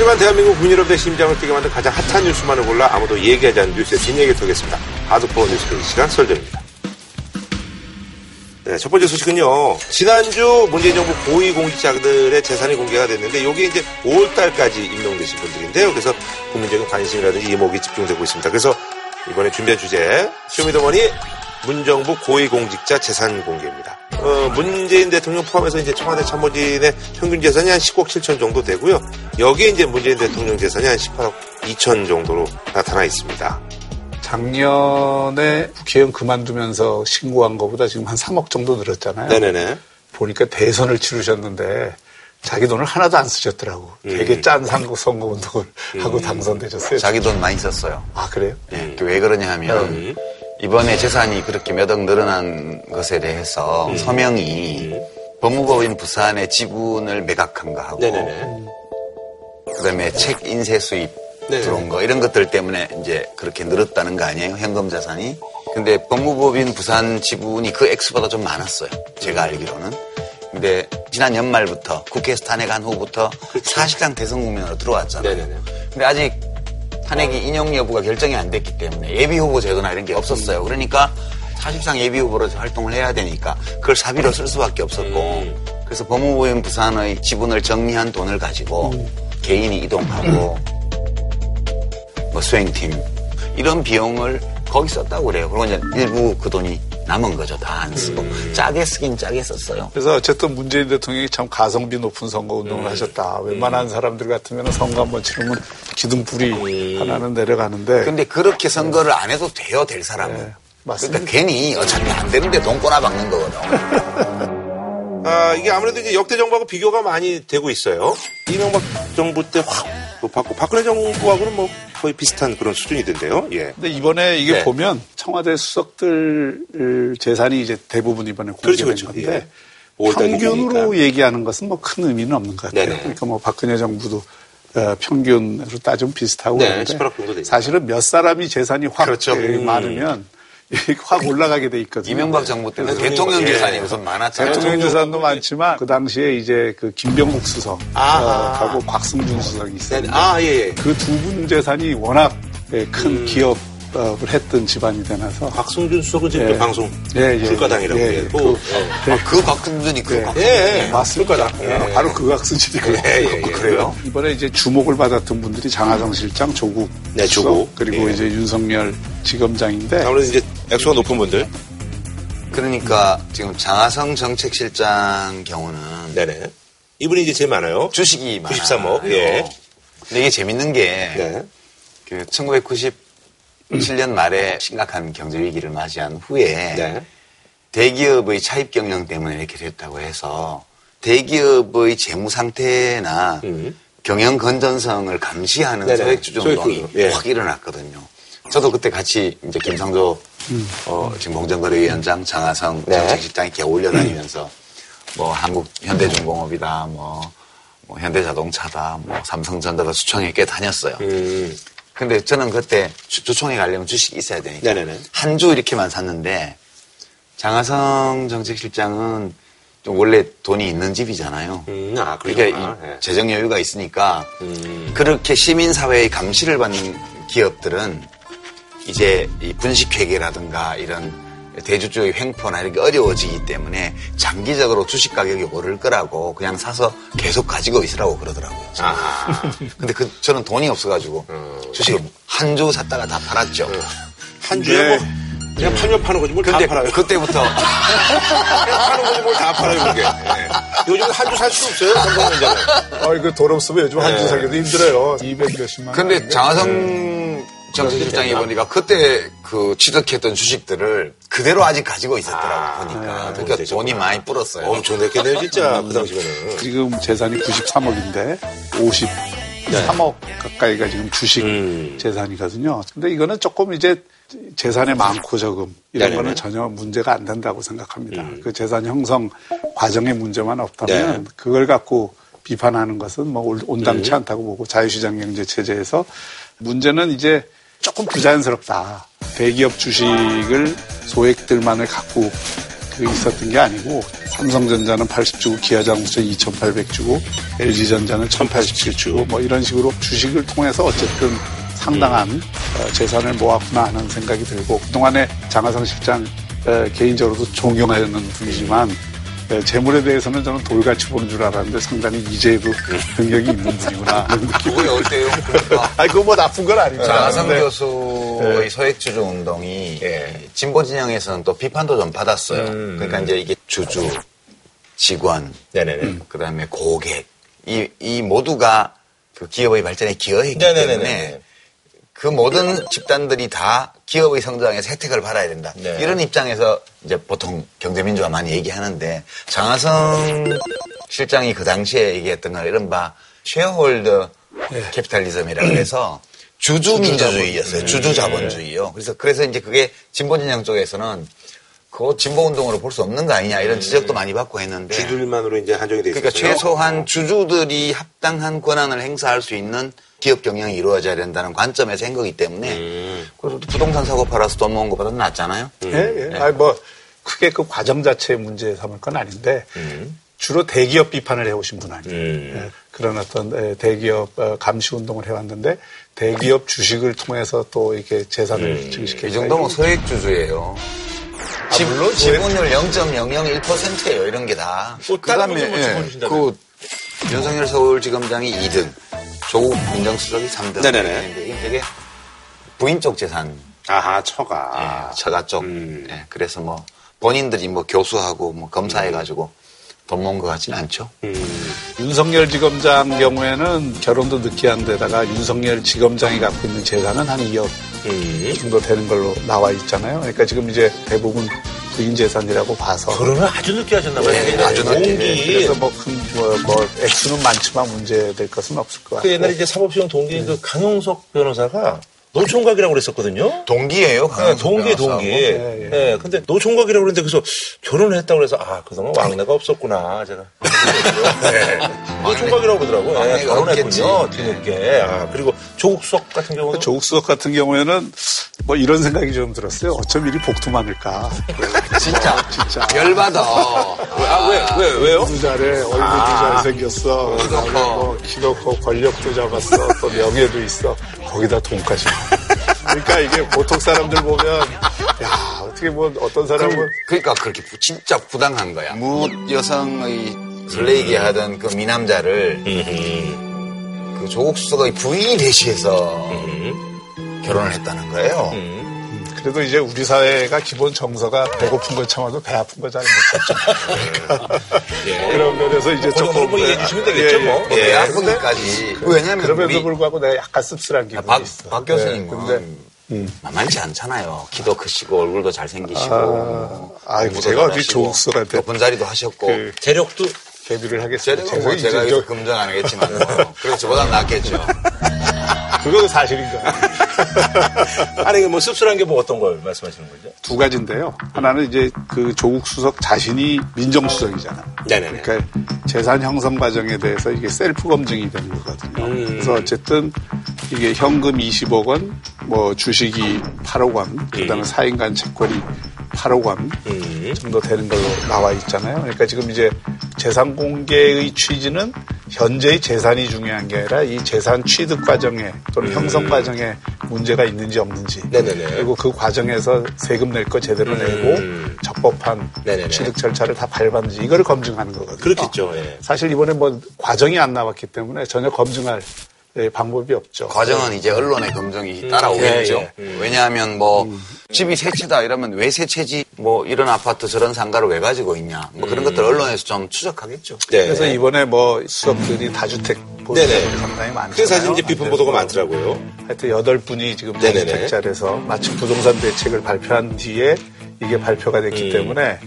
하지만 대한민국 국민여러분의 심장을 뛰게 만든 가장 핫한 뉴스만을 골라 아무도 얘기하지 않는 뉴스의 뒷얘기 털겠습니다. 하드코어 뉴스페이 시간 설정입니다. 네, 첫 번째 소식은요. 지난주 문재인 정부 고위공직자들의 재산이 공개가 됐는데 여기 이제 5월달까지 임명되신 분들인데요. 그래서 국민적인 관심이라든지 이목이 집중되고 있습니다. 그래서 이번에 준비한 주제 쇼미더머니 문정부 고위공직자 재산 공개입니다. 어, 문재인 대통령 포함해서 이제 청와대 참모진의 평균 재산이 한 10억 7천 정도 되고요. 여기에 이제 문재인 대통령 재산이 한 18억 2천 정도로 나타나 있습니다. 작년에 국회의원 그만두면서 신고한 것보다 지금 한 3억 정도 늘었잖아요. 네네네. 보니까 대선을 치르셨는데 자기 돈을 하나도 안 쓰셨더라고. 되게 음. 짠 선거 선거 운동을 하고 당선되셨어요. 자기 돈 많이 썼어요. 아 그래요? 예, 그왜 그러냐 하면 음. 이번에 재산이 그렇게 몇 억 늘어난 것에 대해서 음. 서명이 법무법인 부산의 지분을 매각한 거 하고 네네네. 그다음에 책 인쇄 수입 네네. 들어온 거 이런 것들 때문에 이제 그렇게 늘었다는 거 아니에요 현금 자산이 근데 법무법인 부산 지분이 그 액수보다 좀 많았어요 제가 알기로는 근데 지난 연말부터 국회에서 탄핵한 후부터 사실상 대선 국면으로 들어왔잖아요 네네네. 근데 아직 탄핵이 인용 여부가 결정이 안 됐기 때문에 예비 후보 제도나 이런 게 없었어요. 그러니까 사실상 예비 후보로 활동을 해야 되니까 그걸 사비로 쓸 수밖에 없었고 그래서 법무부인 부산의 지분을 정리한 돈을 가지고 개인이 이동하고 뭐 수행팀 이런 비용을 거기 썼다고 그래요. 그리고 이제 일부 그 돈이 남은 거죠. 다 안 쓰고 짜게 쓰긴 짜게 썼어요. 그래서 어쨌든 문재인 대통령이 참 가성비 높은 선거 운동을 하셨다. 웬만한 사람들 같으면 선거 한번 치르면 기둥불이 하나는 내려가는데 근데 그렇게 선거를 안 해도 돼요, 될 사람은. 네, 맞습니다. 그러니까 괜히 어차피 안 되는데 돈 꼬나 박는 거거든. 아, 이게 아무래도 이제 역대 정부하고 비교가 많이 되고 있어요. 이명박 정부 때 확 높았고, 박근혜 정부하고는 뭐 거의 비슷한 그런 수준이던데요. 예. 근데 이번에 이게 네. 보면 청와대 수석들 재산이 이제 대부분 이번에 그렇죠, 공개된 그렇죠. 건데 예. 5월 달 평균으로. 얘기하는 것은 뭐 큰 의미는 없는 것 같아요. 네네. 그러니까 뭐 박근혜 정부도 어, 평균으로 따지면 비슷하고 네, 그런데 18억 정도 되죠. 사실은 몇 사람이 재산이 확 그렇죠. 예, 음. 많으면 확 올라가게 돼 있거든요. 이명박 정부 때는 대통령. 재산이 우선 많았잖아요. 대통령 재산도 많지만 그 당시에 이제 그 김병국 수석 아. 어, 하고 곽승준 수석이 네, 있었는데 아, 예, 예. 그 두 분 재산이 워낙 예, 큰 음. 기업 을 했던 집안이 되나서 박승준 수석은 지금 예. 또 방송 예, 예, 불가당이라고 예, 얘기했고. 그- 아, 그 박승준이 그 예. 박 예, 예. 맞습니다. 예, 바로 그그 예, 예, 예. 그래요? 이번에 이제 주목을 받았던 분들이 장하성 실장, 조국 네, 수석, 조국. 그리고 예. 이제 윤석열 지검장인데 아무래도 이제 액수가 높은 분들. 그러니까 지금 장하성 정책실장 경우는 네네. 이분이 이제 제일 많아요. 주식이 많아요. 93억, 예. 근데 이게 재밌는 게 네. 그 1997년 말에 심각한 경제 위기를 맞이한 후에 네. 대기업의 차입 경영 때문에 이렇게 됐다고 해서 대기업의 재무 상태나 음. 경영 건전성을 감시하는 네네. 소액주주 소액 운동이 주주, 예. 확 일어났거든요. 저도 그때 같이 이제 김상조 어, 지금 공정거래위원장 장하성 네. 정책실장 이렇게 올려다니면서 뭐 한국 현대중공업이다 뭐, 뭐 현대자동차다 뭐 삼성전자다 수청에 꽤 다녔어요. 음. 근데 저는 그때 주- 주총에 가려면 주식이 있어야 되니까 네네네. 한주 이렇게만 샀는데 장하성 정책실장은 좀 원래 돈이 있는 집이잖아요. 음, 아, 그러니까. 이 재정 여유가 있으니까 음. 그렇게 시민 사회의 감시를 받는 기업들은 이제 이 분식 회계라든가 이런 대주주의 횡포나 이렇게 어려워지기 때문에 장기적으로 주식 가격이 오를 거라고 그냥 사서 계속 가지고 있으라고 그러더라고요. 아. 근데 그 저는 돈이 없어가지고 주식을 한 주 샀다가 다 팔았죠. 한 주에 네. 뭐, 그냥 팔면 파는 거지 뭘 다 팔아요. 그때부터 그냥 파는 거지 뭘 다 팔아요, 그게. 예. 요즘 한 주 살 수 없어요, 삼성전자는. 어, 이거 돈 없으면 요즘 한주 네. 사기도 힘들어요. 200 몇십만 원. 근데 장하성 정책실장이 보니까 그때 그 취득했던 주식들을 그대로 아직 가지고 있었더라고 아, 보니까 네, 그러니까. 돈이 많이 불었어요. 엄청 냈겠네요, 진짜. 그 당시면은. 지금 재산이 93억인데 53억 가까이가 지금 주식 음. 재산이거든요. 근데 이거는 조금 이제 재산의 많고 적음 이런 네네네. 음. 거는 전혀 문제가 안 된다고 생각합니다. 그 재산 형성 과정의 문제만 없다면 네. 그걸 갖고 비판하는 것은 뭐 올- 온당치 음. 않다고 보고 자유시장 경제 체제에서 문제는 이제 조금 부자연스럽다. 대기업 주식을 소액들만을 갖고 그 있었던 게 아니고 삼성전자는 80주고 기아자동차 2,800주고 LG전자는 1,087주고 뭐 이런 식으로 주식을 통해서 어쨌든 상당한 어, 재산을 모았구나 하는 생각이 들고 그동안에 장하성 실장 어, 개인적으로도 존경하는 분이지만 네, 재물에 대해서는 저는 돌같이 보는 줄 알았는데 상당히 이제도 능력이 있는 분이구나 느낌. 그게 어때요? 그러니까 아니, 그거 뭐 나쁜 건 아니죠. 장하성 네. 교수의 네. 소액주주 운동이 예. 진보 진영에서는 또 비판도 좀 받았어요. 음. 그러니까 이제 이게 주주, 직원, 네네네. 그다음에 고객 이, 이 모두가 그 기업의 발전에 기여했기 네네네네. 때문에 그 모든 집단들이 다 기업의 성장에서 혜택을 받아야 된다. 네. 이런 입장에서 이제 보통 경제민주화 많이 얘기하는데 장하성 실장이 그 당시에 얘기했던 건 이른바 shareholder capitalism이라고 해서 주주 민주주의였어요. 주주 자본주의요. 그래서 그래서 이제 그게 진보 진영 쪽에서는 그거 진보 운동으로 볼 수 없는 거 아니냐 이런 지적도 많이 받고 했는데 쥐들만으로 이제 한정이 돼 있어요. 그러니까 최소한 주주들이 합당한 권한을 행사할 수 있는 기업 경영이 이루어져야 된다는 관점에서 한 거기 때문에 음. 그래서 부동산 사고 팔아서 돈 모은 것보다는 낫잖아요. 예, 예. 아니, 뭐, 크게 그 과정 자체의 문제 삼을 건 아닌데, 주로 대기업 비판을 해오신 분 아니에요. 음. 예, 그런 어떤 예, 대기업 어, 감시 운동을 해왔는데, 대기업 주식을 통해서 또 이렇게 재산을 증식해. 이 정도면 소액주주예요. 지, 물론 지분율 0.001%예요. 이런 게 다. 분들 뭐 예? 그 윤석열 서울지검장이 2등, 조국 민정수석이 3등. 네네네. 이게 되게 부인 쪽 재산 아하, 처가. 예, 처가 쪽. 음. 예, 그래서 뭐 본인들이 뭐 교수하고 뭐 검사해가지고 돈 모은 것 같지는 않죠. 음. 윤석열 지검장 경우에는 결혼도 늦게 한 데다가 윤석열 지검장이 갖고 있는 재산은 한 2억 음. 정도 되는 걸로 나와 있잖아요. 그러니까 지금 이제 대부분 부인 재산이라고 봐서. 결혼을 아주 늦게 하셨나봐요. 네, 아주 늦게. 동기. 그래서 뭐 큰, 뭐, 뭐, 액수는 많지만 문제될 것은 없을 것 같고. 그 옛날에 이제 사법시험 동기인 그 강용석 변호사가 노총각이라고 그랬었거든요. 동기예요, 네, 강현석 동기. 동기. 예, 예. 예, 근데 노총각이라고 그랬는데 그래서 결혼을 했다고 그래서 아, 그동안 왕래가 없었구나, 제가. 네. 노총각이라고 그러더라고요. 예, 왕래가 결혼했군요. 뒤늦게. 아, 그리고 조국 수석 같은 경우는 조국 수석 같은 경우에는 뭐 이런 생각이 좀 들었어요. 어쩜 이리 복도 많을까. 진짜. 진짜. 열받아. 아, 왜, 왜, 왜요? 도 잘해. 얼굴도 아. 잘생겼어. 뭐 키도 커, 권력도 잡았어. 또 명예도 있어. 거기다 돈까지. 그러니까 이게 보통 사람들 보면 야 어떻게 뭐 어떤 사람은 그 러니까 그렇게 부- 진짜 부당한 거야. 무 여성의 설레이게 하던 그 미남자를 그 조국 수석의 부인이 대시해서 결혼을 했다는 거예요. 그래도 이제 우리 사회가 기본 정서가 배고픈 걸 참아도 배 아픈 거 잘 못 참죠. 그러니까 그런 면에서 이제 그 정도로 뭐 이해해 주시면 되겠죠, 뭐. 뭐 예. 배 아프기까지. 왜냐면 그럼에도 우리 불구하고 내가 약간 씁쓸한 기분이 박, 있어. 박 교수님은 네, 근데 만만치 않잖아요. 키도 크시고 얼굴도 잘생기시고. 뭐 아, 공부도 제가 어디 잘하시고, 조국 수석한테 높은 자리도 하셨고. 그 재력도 데뷔를 하겠습니다. 재력은 뭐 제가 여기서 저- 금정 안 하겠지만 뭐. 그래서 저보다 낫겠죠. 그거는 사실인 거예요. 아니, 뭐 씁쓸한 게 뭐 어떤 걸 말씀하시는 거죠? 두 가지인데요. 하나는 이제 그 조국 수석 자신이 민정수석이잖아. 네네네. 그러니까 재산 형성 과정에 대해서 이게 셀프 검증이 되는 거거든요. 음. 그래서 어쨌든 이게 현금 20억 원, 뭐 주식이 8억 원, 그다음에 사인간 채권이 8억 원 음. 정도 되는 걸로 나와 있잖아요. 그러니까 지금 이제 재산 공개의 취지는 현재의 재산이 중요한 게 아니라 이 재산 취득 과정에 또는 형성 과정에 문제가 있는지 없는지 음. 네네네. 그리고 그 과정에서 세금 낼 거 제대로 음. 내고 적법한 네네네. 취득 절차를 다 밟았는지 이거를 검증하는 거거든요. 그렇겠죠, 예. 사실 이번에 뭐 과정이 안 나왔기 때문에 전혀 검증할 예, 방법이 없죠. 과정은 이제 언론의 검증이 따라오겠죠. 예, 예. 왜냐하면 뭐 집이 세 채다 이러면 왜 세 채지? 뭐 이런 아파트 저런 상가를 왜 가지고 있냐? 뭐 그런 것들 언론에서 좀 추적하겠죠. 네. 그래서 이번에 뭐 수석들이 다주택 보수가 네네. 상당히 많잖아요. 그래서 사실 이제 비판 보도가 많더라고요. 하여튼 여덟 분이 지금. 다주택자에서 마침 부동산 대책을 발표한 뒤에 이게 발표가 됐기 음. 때문에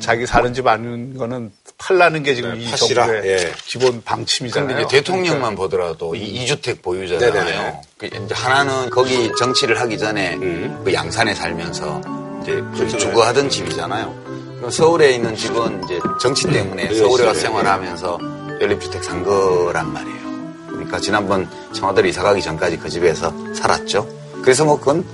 자기 사는 집 아닌 거는 팔라는 게 지금 네, 이. 정부의 예. 기본 방침이잖아요. 근데 이제 대통령만 보더라도 이 2주택 보유자잖아요. 네네네. 그 이제 하나는 거기 정치를 하기 전에 음. 그 양산에 살면서 이제 그렇죠. 주거하던 집이잖아요. 그럼 서울에 있는 집은 이제 정치 때문에 네, 서울에 와서 네. 생활하면서 연립주택 산 거란 말이에요. 그러니까 지난번 청와대로 이사 가기 전까지 그 집에서 살았죠. 그래서 뭐 그건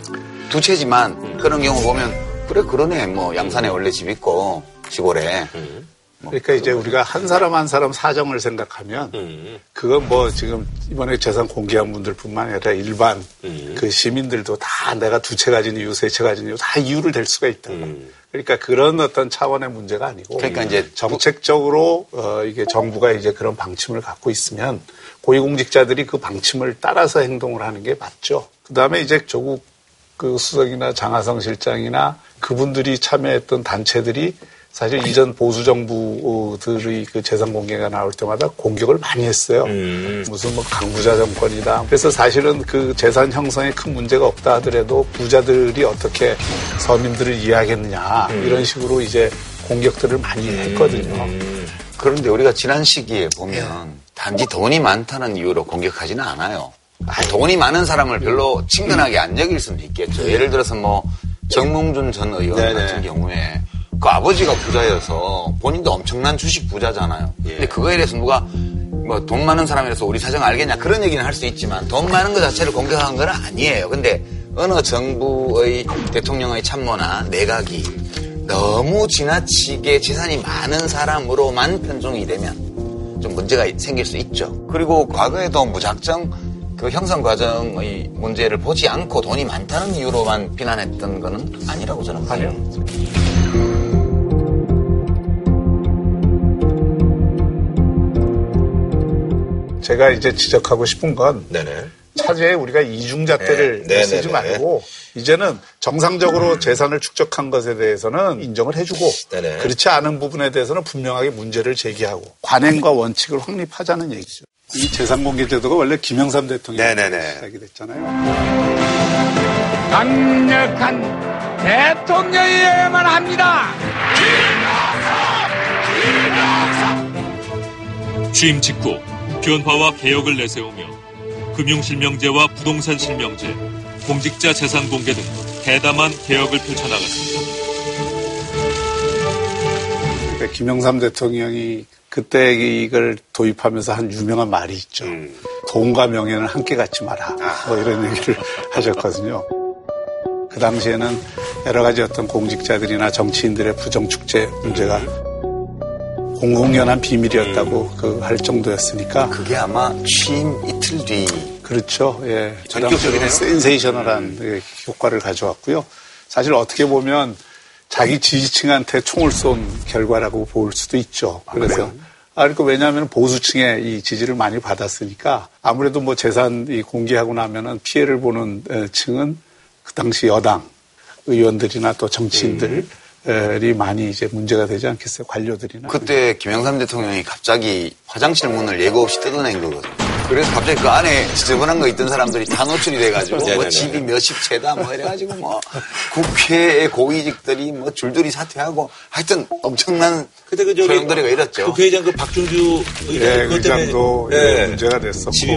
두 채지만 그런 경우 보면 그래 그러네 뭐 양산에 원래 집 있고 시골에 음. 뭐 그러니까 이제 우리가 한 사람 한 사람 사정을 생각하면 음. 그건 뭐 지금 이번에 재산 공개한 분들뿐만 아니라 일반 음. 그 시민들도 다 내가 두 채 가진 이유, 세 채 가진 이유 다 이유를 댈 수가 있다. 음. 그러니까 그런 어떤 차원의 문제가 아니고 그러니까 이제 정책적으로 어 이게 정부가 이제 그런 방침을 갖고 있으면 고위공직자들이 그 방침을 따라서 행동을 하는 게 맞죠. 그다음에 이제 조국 그 수석이나 장하성 실장이나 그분들이 참여했던 단체들이 사실 이전 보수 정부들의 그 재산 공개가 나올 때마다 공격을 많이 했어요. 음. 무슨 뭐 강부자 정권이다. 그래서 사실은 그 재산 형성에 큰 문제가 없다 하더라도 부자들이 어떻게 서민들을 이해하겠느냐 이런 식으로 이제 공격들을 많이 했거든요. 음. 그런데 우리가 지난 시기에 보면 단지 돈이 많다는 이유로 공격하지는 않아요. 아, 돈이 많은 사람을 별로 친근하게 안 여길 수는 있겠죠. 예를 들어서 뭐 정몽준 전 의원 네네. 같은 경우에 그 아버지가 부자여서 본인도 엄청난 주식 부자잖아요. 예. 근데 그거에 대해서 누가 뭐 돈 많은 사람이라서 우리 사정 알겠냐 그런 얘기는 할 수 있지만 돈 많은 것 자체를 공격한 건 아니에요. 근데 어느 정부의 대통령의 참모나 내각이 너무 지나치게 재산이 많은 사람으로만 편중이 되면 좀 문제가 생길 수 있죠. 그리고 과거에도 무작정 그 형성 과정의 문제를 보지 않고 돈이 많다는 이유로만 비난했던 거는 아니라고 저는 봐요. 제가 이제 지적하고 싶은 건 네네. 차제에 우리가 이중잣대를 네, 네, 쓰지 네, 말고 이제는 정상적으로 재산을 축적한 것에 대해서는 인정을 해주고 네네. 그렇지 않은 부분에 대해서는 분명하게 문제를 제기하고 관행과 원칙을 확립하자는 얘기죠. 이 재산 공개 제도가 원래 김영삼 대통령이. 시작이 됐잖아요. 강력한 대통령이어야만 합니다. 취임 직후 변화와 개혁을 내세우며 금융실명제와 부동산 실명제, 공직자 재산 공개 등 대담한 개혁을 펼쳐나갔습니다. 그러니까 김영삼 대통령이 그때 이걸 도입하면서 한 유명한 말이 있죠. 음. 돈과 명예는 함께 갖지 마라. 뭐 이런 얘기를 하셨거든요. 그 당시에는 여러 가지 어떤 공직자들이나 정치인들의 부정축제 문제가 공공연한 비밀이었다고 그 할 정도였으니까 그게 아마 취임 이틀 뒤 그렇죠. 예. 전격적이네요. 센세이셔널한 예, 효과를 가져왔고요. 사실 어떻게 보면 자기 지지층한테 총을 쏜 결과라고 볼 수도 있죠. 그래서 아, 그러니까 왜냐하면 보수층의 이 지지를 많이 받았으니까 아무래도 뭐 재산 이 공개하고 나면은 피해를 보는 에, 층은 그 당시 여당 의원들이나 또 정치인들 이 많이 이제 문제가 되지 않겠어요. 관료들이나. 그때 김영삼 대통령이 갑자기 화장실 문을 예고 없이 뜯어낸 거거든요. 그래서 갑자기 그 안에 지저분한 거 있던 사람들이 다 노출이 돼가지고 뭐 네네네. 집이 몇십 채다 뭐 이래가지고 뭐 국회의 고위직들이 뭐 줄줄이 사퇴하고 하여튼 엄청난 그때 그 저기 소용돌이가 일었죠. 국회의장 그 박준규 의장 때문에 의장도 예. 예, 문제가 됐었고. 집이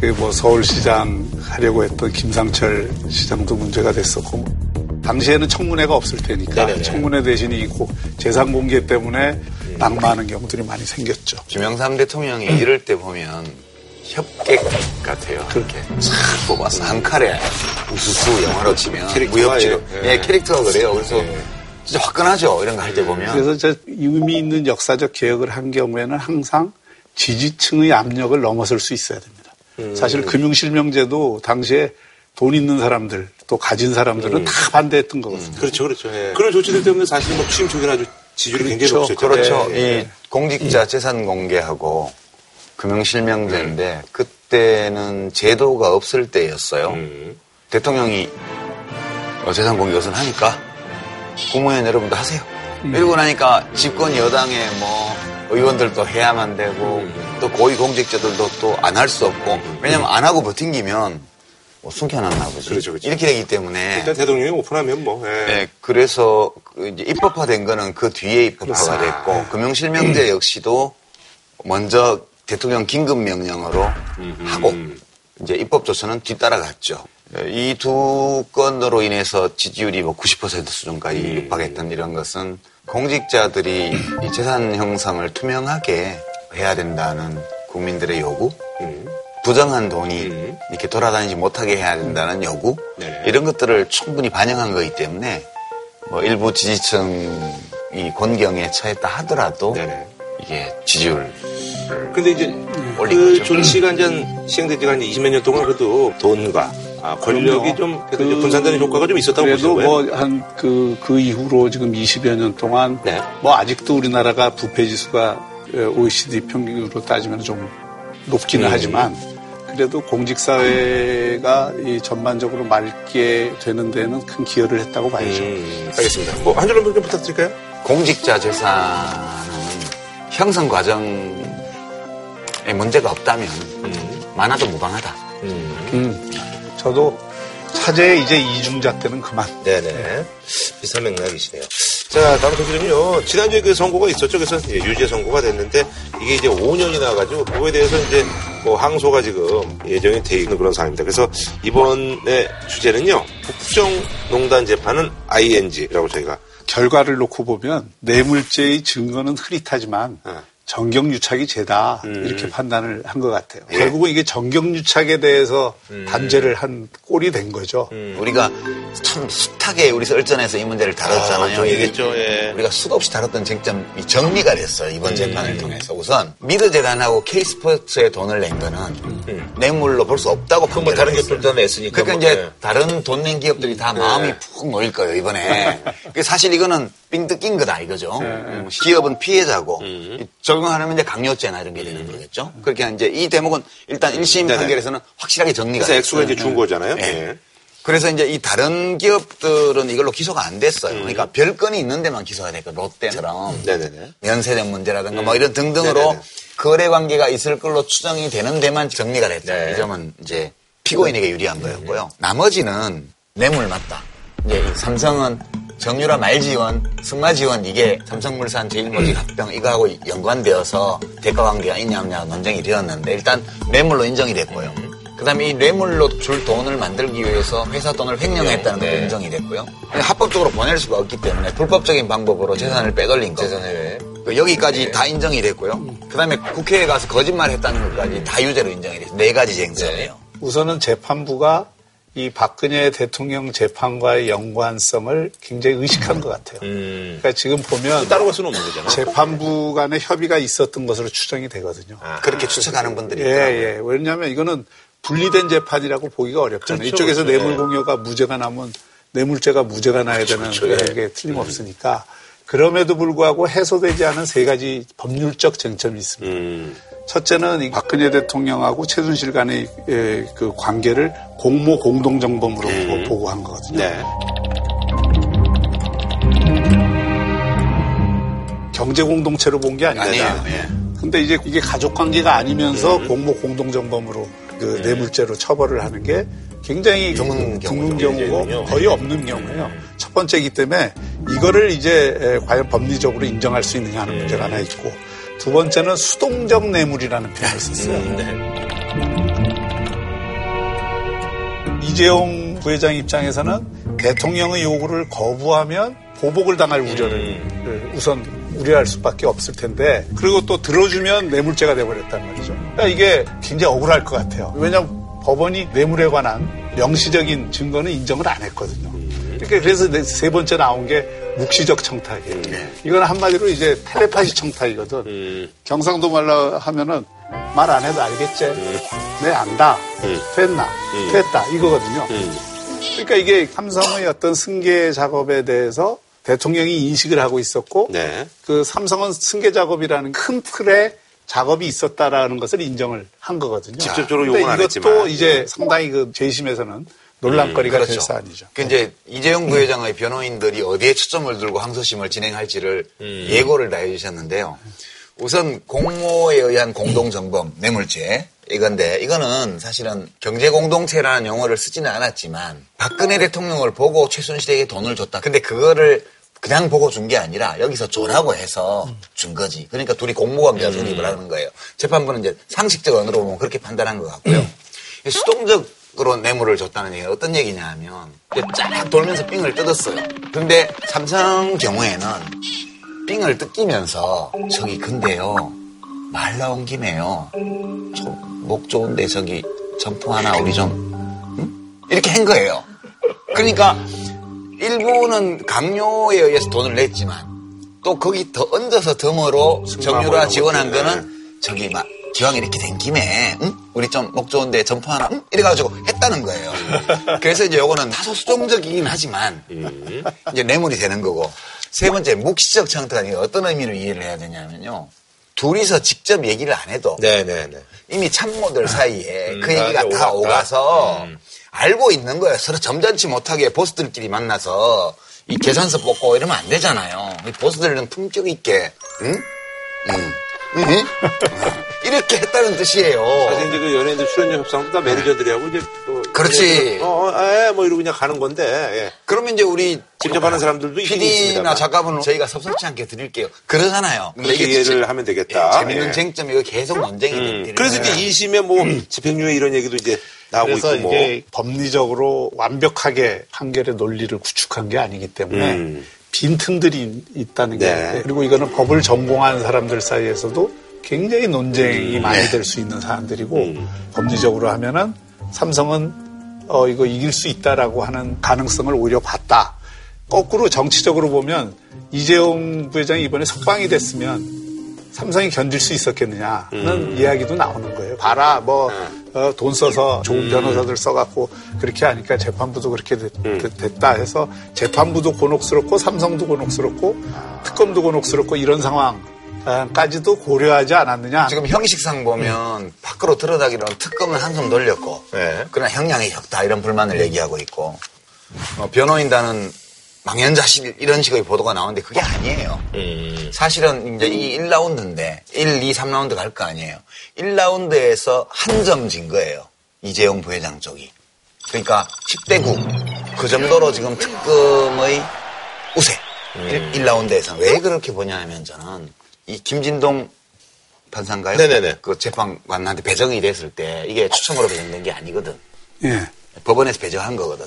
뭐그뭐 서울시장 하려고 했던 김상철 시장도 문제가 됐었고 당시에는 청문회가 없을 테니까 네네네. 청문회 대신 이 고- 재산 공개 때문에 낙마하는 경우들이 많이 생겼죠. 김영삼 대통령이 이럴 때 보면 협객 같아요. 그렇게 잘 뽑아서 한 칼에 우수수 영화로 치면 무협지로 예, 예. 예, 캐릭터가 그래요. 그래서 진짜 화끈하죠. 이런 거 할 때 보면 그래서 저 의미 있는 역사적 개혁을 한 경우에는 항상 지지층의 압력을 넘어설 수 있어야 됩니다. 사실 금융실명제도 당시에 돈 있는 사람들 또 가진 사람들은 다 반대했던 거거든요. 그렇죠, 그렇죠. 예. 그런 조치들 때문에 사실 뭐 취임 초기는 아주 지지율이 굉장히 그렇죠. 높았죠. 그렇죠. 예. 이 공직자 재산 공개하고 금융 실명제인데 그때는 제도가 없을 때였어요. 음. 대통령이 어, 재산 공개 것은 하니까 국무위원 여러분도 하세요. 이러고 나니까 집권 여당의 뭐 의원들도 해야만 되고 또 고위 공직자들도 또 안 할 수 없고 왜냐면 안 하고 버팅기면 뭐 숨겨놨나 보지. 그렇죠, 그렇죠. 이렇게 되기 때문에 일단 대통령이 오픈하면 뭐. 예. 네, 그래서 그 이제 입법화된 거는 그 뒤에 입법화가 됐고 금융실명제 역시도 먼저 대통령 긴급 명령으로 하고 이제 입법 조처는 뒤따라갔죠. 이 두 건으로 인해서 지지율이 뭐 90% 수준까지 육박했던 이런 것은 공직자들이 이 재산 형성을 투명하게 해야 된다는 국민들의 요구 부정한 돈이 음. 이렇게 돌아다니지 못하게 해야 된다는 요구 네. 이런 것들을 충분히 반영한 거기 때문에 뭐 일부 지지층이 곤경에 처했다 하더라도 네네. 이게 지지율 근데 이제 올린 그 거죠. 조치가 이제 시행된 지가 한 20몇 년 동안 그래도 돈과 아, 권력이 그럼요. 좀 그래도 이제 그- 분산되는 효과가 좀 있었다고 그래도 보시는 거예요? 뭐한그그 이후로 지금 20여 년 동안 네. 뭐 아직도 우리나라가 부패 지수가 OECD 평균으로 따지면 좀 높기는 음. 하지만 그래도 공직사회가 이 전반적으로 맑게 되는 데는 큰 기여를 했다고 봐야죠. 음, 알겠습니다. 뭐, 한 줄로 좀 부탁드릴까요? 공직자 재산은 형성 과정에 문제가 없다면 음, 많아도 무방하다. 음. 음. 저도 차제 이제 이중자 때는 그만. 네네. 비슷한 맥락이시네요. 자, 다음 소식은요. 지난주에 그 선고가 있었죠. 그래서 유죄 선고가 됐는데 이게 이제 5년이 나 가지고 그거에 대해서 이제 뭐 항소가 지금 예정이 돼 있는 그런 상황입니다. 그래서 이번에 주제는요. 국정농단 재판은 ING라고 저희가 결과를 놓고 보면 뇌물죄의 증거는 흐릿하지만 어. 정경유착이 죄다 음. 이렇게 판단을 한 것 같아요. 예. 결국은 이게 정경유착에 대해서 음. 단죄를 한 꼴이 된 거죠. 우리가 참 숱하게 우리 설전에서 이 문제를 다뤘잖아요. 아, 좀 얘기했죠. 예. 우리가 수도 없이 다뤘던 쟁점이 정리가 됐어요. 음. 이번 재판을 통해서. 우선 미드 재단하고 K스포츠에 돈을 낸 거는 뇌물로 볼 수 없다고 음. 판결을 다른 했어요. 기업들도 냈으니까. 그러니까 뭐, 이제 예. 다른 돈 낸 기업들이 다 마음이 네. 푹 놓일 거예요 이번에. 그 사실 이거는 삥 뜯긴 거다 이거죠. 음, 기업은 피해자고 음. 이 적용하려면 이제 강요죄나 이런 게 되는 거겠죠. 그렇게 이제 이 대목은 일단 1심 네네. 판결에서는 확실하게 정리가 그래서 액수가 됐어요. 이제 준 거잖아요. 예. 예. 그래서 이제 이 다른 기업들은 이걸로 기소가 안 됐어요. 음. 그러니까 별건이 있는 데만 기소가 됐고 롯데처럼 네네네. 면세점 문제라든가 뭐 이런 등등으로 네네네. 거래 관계가 있을 걸로 추정이 되는 데만 정리가 됐죠. 네. 이 점은 이제 피고인에게 유리한 거였고요. 나머지는 뇌물 맞다. 이제 이 삼성은 정유라 말지원, 승마지원 이게 삼성물산 제일모직 합병 이거하고 연관되어서 대가 관계가 있냐 없냐 논쟁이 되었는데 일단 뇌물로 인정이 됐고요. 그다음에 이 뇌물로 줄 돈을 만들기 위해서 회사 돈을 횡령했다는 것도 네. 인정이 됐고요. 합법적으로 보낼 수가 없기 때문에 불법적인 방법으로 재산을 빼돌린 거. 재산 해외. 그 여기까지 다 인정이 됐고요. 그다음에 국회에 가서 거짓말 했다는 것까지 다 유죄로 인정이 됐어요. 네 가지 쟁점이에요. 우선은 재판부가 이 박근혜 대통령 재판과의 연관성을 굉장히 의식한 것 같아요. 음. 그러니까 지금 보면 따로 갈 수는 없는 거잖아요. 재판부 간의 협의가 있었던 것으로 추정이 되거든요. 아. 그렇게 추측하는 분들이 예, 있더라고요. 예. 왜냐하면 이거는 분리된 재판이라고 보기가 어렵잖아요. 그렇죠, 이쪽에서 그렇죠. 뇌물 공여가 무죄가 나면 뇌물죄가 무죄가 나야 되는 그렇죠, 예. 게 틀림없으니까 그럼에도 불구하고 해소되지 않은 세 가지 법률적 쟁점이 있습니다. 음. 첫째는 이 박근혜 대통령하고 최순실 간의 예, 그 관계를 공모 공동정범으로 음. 보고한 거거든요. 네. 경제 공동체로 본 게 아니다. 아니에요. 예. 근데 이제 이게 가족 관계가 아니면서 음. 공모 공동정범으로 그 뇌물죄로 처벌을 하는 게 굉장히 드문 그 드문. 경우고 문제군요. 거의 없는 경우예요. 첫 번째이기 때문에 이거를 이제 에, 과연 법리적으로 인정할 수 있느냐 하는 문제가 하나 있고 두 번째는 수동적 뇌물이라는 표현을 썼어요. 음, 네. 이재용 부회장 입장에서는 대통령의 요구를 거부하면 보복을 당할 우려를 음. 우선 우려할 수밖에 없을 텐데 그리고 또 들어주면 뇌물죄가 돼버렸단 말이죠. 그러니까 이게 굉장히 억울할 것 같아요. 왜냐하면 법원이 뇌물에 관한 명시적인 증거는 인정을 안 했거든요. 그러니까 그래서 네- 세 번째 나온 게 묵시적 청탁이에요. 이건 한마디로 이제 텔레파시 청탁이거든. 음. 경상도 말로 하면은 말 안 해도 알겠지? 네, 안다. 음. 됐나? 음. 됐다. 이거거든요. 음. 그러니까 이게 삼성의 어떤 승계 작업에 대해서 대통령이 인식을 하고 있었고 네. 그 삼성은 승계 작업이라는 큰 틀의 작업이 있었다라는 것을 인정을 한 거거든요. 직접적으로 근데 요구는 안 이것도 했지만. 이제 상당히 그 재심에서는 논란거리가 될 그렇죠. 사안이죠. 그 이제 이재용 부회장의 변호인들이 어디에 초점을 두고 항소심을 진행할지를 예고를 다 해주셨는데요. 우선 공모에 의한 공동정범 뇌물죄 이건데 이거는 사실은 경제공동체라는 용어를 쓰지는 않았지만 박근혜 대통령을 보고 최순실에게 돈을 줬다. 근데 그거를 그냥 보고 준 게 아니라 여기서 줘라고 해서 준 거지. 그러니까 둘이 공모관계가 성립을 하는 거예요. 재판부는 이제 상식적 언어로 보면 그렇게 판단한 것 같고요. 수동적 으로 뇌물을 줬다는 얘기가 어떤 얘기냐 하면 쫙 돌면서 삥을 뜯었어요. 근데 삼성 경우에는 삥을 뜯기면서 저기 근데요 말 나온 김에요 저목 좋은데 저기 점프 하나 우리 좀 응? 이렇게 한 거예요. 그러니까 일부는 강요에 의해서 돈을 냈지만 또 거기 더 얹어서 덤으로 정유라 지원한 거는 저기 막 기왕 이렇게 된 김에 응? 우리 좀 목 좋은데 점프 하나 응? 이래가지고 했다는 거예요. 그래서 이제 요거는 다소 수동적이긴 하지만 이제 뇌물이 되는 거고 세 번째 묵시적 청탁은 이게 어떤 의미로 이해를 해야 되냐면요. 둘이서 직접 얘기를 안 해도 네네네. 이미 참모들 사이에 그 얘기가 오갔다. 오가서 알고 있는 거예요. 서로 점잖지 못하게 보스들끼리 만나서 이 계산서 뽑고 이러면 안 되잖아요. 이 보스들은 품격 있게, 응? 응. 이렇게 했다는 뜻이에요. 사실 이제 그 연예인들 출연료 협상도 다 매니저들이하고 이제 또 그렇지. 어, 어, 에, 뭐 이러고 그냥 가는 건데 예. 그러면 이제 우리 직접 하는 사람들도 있긴 PD나 있습니다만. 작가분은 저희가 섭섭치 않게 드릴게요. 그러잖아요. 근데 이게 이해를 진- 하면 되겠다. 예, 재밌는 예. 쟁점이 이거 계속 논쟁이 음, 되는 그래서 이제 2심에 뭐 집행유예 이런 얘기도 이제 나오고 그래서 있고 뭐. 이게 법리적으로 완벽하게 판결의 논리를 구축한 게 아니기 때문에 음. 빈틈들이 있다는 게 네. 있는데 그리고 이거는 법을 전공한 사람들 사이에서도 굉장히 논쟁이 음. 많이 네. 될수 있는 사안들이고 법리적으로 하면은 삼성은 어 이거 이길 수 있다라고 하는 가능성을 오히려 봤다. 거꾸로 정치적으로 보면 이재용 부회장이 이번에 석방이 됐으면 삼성이 견딜 수 있었겠느냐는 음. 이야기도 나오는 거예요. 봐라, 뭐, 어, 돈 써서 좋은 음. 변호사들 써갖고 그렇게 하니까 재판부도 그렇게 됐, 음. 다 해서 재판부도 곤혹스럽고 삼성도 곤혹스럽고 특검도 곤혹스럽고 이런 상황 까지도 고려하지 않았느냐. 지금 형식상 보면 밖으로 드러나기로는 특검은 한숨 돌렸고 네. 그러나 형량이 적다 이런 불만을 얘기하고 있고 어, 변호인단은 망연자실 이런 식의 보도가 나오는데 그게 아니에요. 음. 사실은 이제 이 1라운드인데 1, 2, 3라운드 갈 거 아니에요. 1라운드에서 한 점 진 거예요. 이재용 부회장 쪽이. 그러니까 10대 9. 그 정도로 지금 특검의 우세. 음. 1라운드에서는 왜 그렇게 보냐 하면 저는 이 김진동 판사인가요? 네네네. 그 재판관한테 배정이 됐을 때 이게 추첨으로 배정된 게 아니거든. 예. 법원에서 배정한 거거든.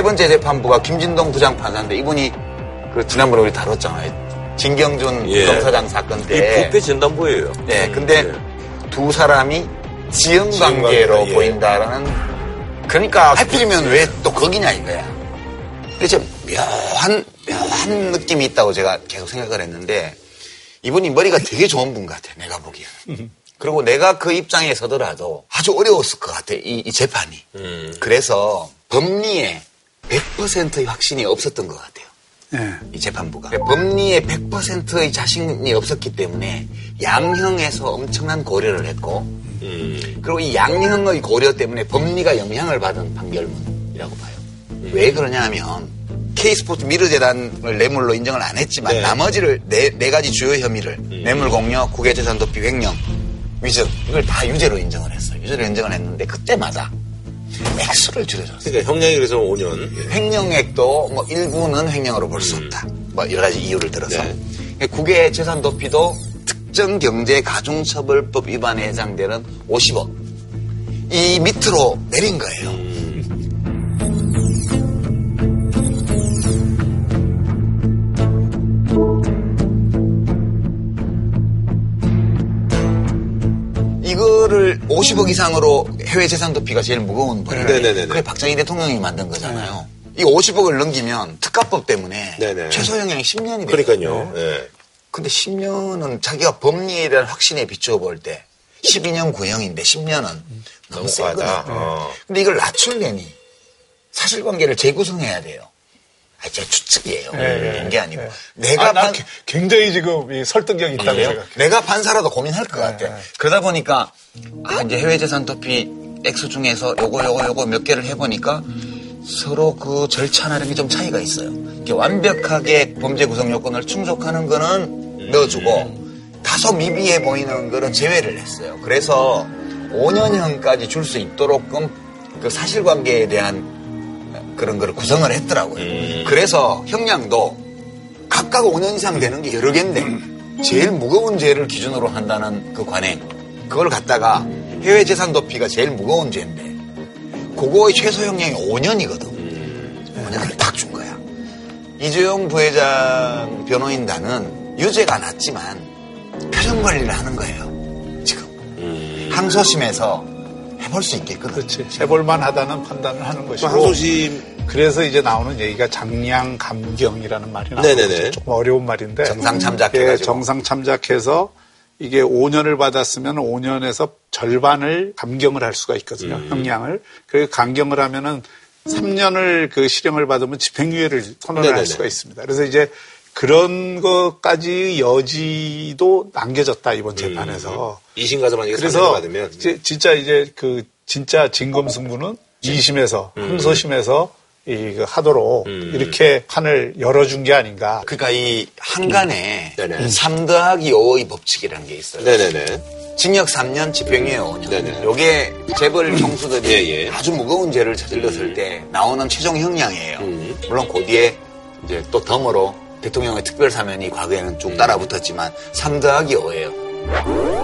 세 번째 재판부가 김진동 부장 판사인데 이분이 그 지난번에 우리 다뤘잖아요. 진경준 예. 검사장 사건 이 때. 부패 진단부예요. 네, 근데 두 사람이 지연 관계로 예. 보인다라는. 그러니까 하필이면 왜 또 거기냐 이거야. 좀 묘한 묘한 느낌이 있다고 제가 계속 생각을 했는데 이분이 머리가 되게 좋은 분 같아. 내가 보기에는. 그리고 내가 그 입장에 서더라도 아주 어려웠을 것 같아. 이, 이 재판이. 음. 그래서 법리에 100%의 확신이 없었던 것 같아요. 예. 이 재판부가 법리에 100%의 자신이 없었기 때문에 양형에서 엄청난 고려를 했고 음. 그리고 이 양형의 고려 때문에 법리가 영향을 받은 판결문이라고 봐요. 왜 그러냐 하면 K스포츠 미르재단을 뇌물로 인정을 안 했지만 네. 나머지를 네, 네 가지 주요 혐의를 뇌물 공여, 국외재산 도피, 횡령, 위증 이걸 다 유죄로 인정을 했어요. 유죄로 인정을 했는데 그때마다 액수를 줄여줬어요. 그러니까 형량이 그래서 5년. 횡령액도 뭐 일부는 횡령으로 볼 수 없다. 뭐 여러 가지 이유를 들어서 국외 재산 도피도 특정 경제 가중처벌법 위반에 해당되는 50억 이 밑으로 내린 거예요. 이거를 50억 이상으로 해외 재산 도피가 제일 무거운 벌이에요. 네네네네. 그게 박정희 대통령이 만든 거잖아요. 이 50억을 넘기면 특가법 때문에 네네. 최소 형량이 10년이 돼요. 그러니까요. 예. 근데 10년은 자기가 법리에 대한 확신에 비추어 볼 때 12년 구형인데 10년은 너무 세거든. 어. 근데 이걸 낮추려니 사실관계를 재구성해야 돼요. 아, 제 추측이에요. 된게 아니고. 내가 아, 게- 굉장히 지금 이 설득력 있다고 그래요? 생각해. 내가 판사라도 고민할 것 같아. 그러다 보니까 아 이제 해외 재산 도피 액수 중에서 요거 요거 요거 몇 개를 해보니까 서로 그 절차나 이런 게 좀 차이가 있어요. 완벽하게 범죄 구성 요건을 충족하는 거는 넣어주고 다소 미비해 보이는 거는 제외를 했어요. 그래서 5년형까지 줄 수 있도록끔 그 사실관계에 대한 그런 거를 구성을 했더라고요. 그래서 형량도 각각 5년 이상 되는 게 여러 개인데 제일 무거운 죄를 기준으로 한다는 그 관행 그걸 갖다가 해외 재산 도피가 제일 무거운 죄인데 그거의 최소 형량이 5년이거든. 5년을 딱 준 거야. 이주영 부회장 변호인단은 유죄가 났지만 표정 관리를 하는 거예요. 지금 항소심에서 해볼 수 있게끔. 그렇지. 해볼만 하다는 판단을 하는 것이고. 항소심 그래서 이제 나오는 얘기가 장량 감경이라는 말이. 나오죠. 조금 어려운 말인데. 정상 참작해가지고. 예, 정상 참작해서 이게 5년을 받았으면 5년에서 절반을 감경을 할 수가 있거든요. 음. 형량을. 그 감경을 하면은 3년을 그 실형을 받으면 집행유예를 선언을 네네네. 할 수가 있습니다. 그래서 이제 그런 것까지 여지도 남겨졌다 이번 재판에서. 이심 가서 만약에 그래서 받으면 이제 진짜 이제 그 진짜 진검 승부는 2심에서 항소심에서 이거 하도록 음. 이렇게 판을 열어준 게 아닌가. 그러니까 이 한간에 네네. 3 더하기 5의 법칙이라는 게 있어요. 네네네. 징역 3년, 집행유예 5년. 네네. 요게 재벌 총수들이 예, 예. 아주 무거운 죄를 저질렀을 때 나오는 최종 형량이에요. 음. 물론 그 뒤에 이제 또 덤으로 대통령의 특별 사면이 과거에는 음. 쭉 따라붙었지만 3 더하기 5예요.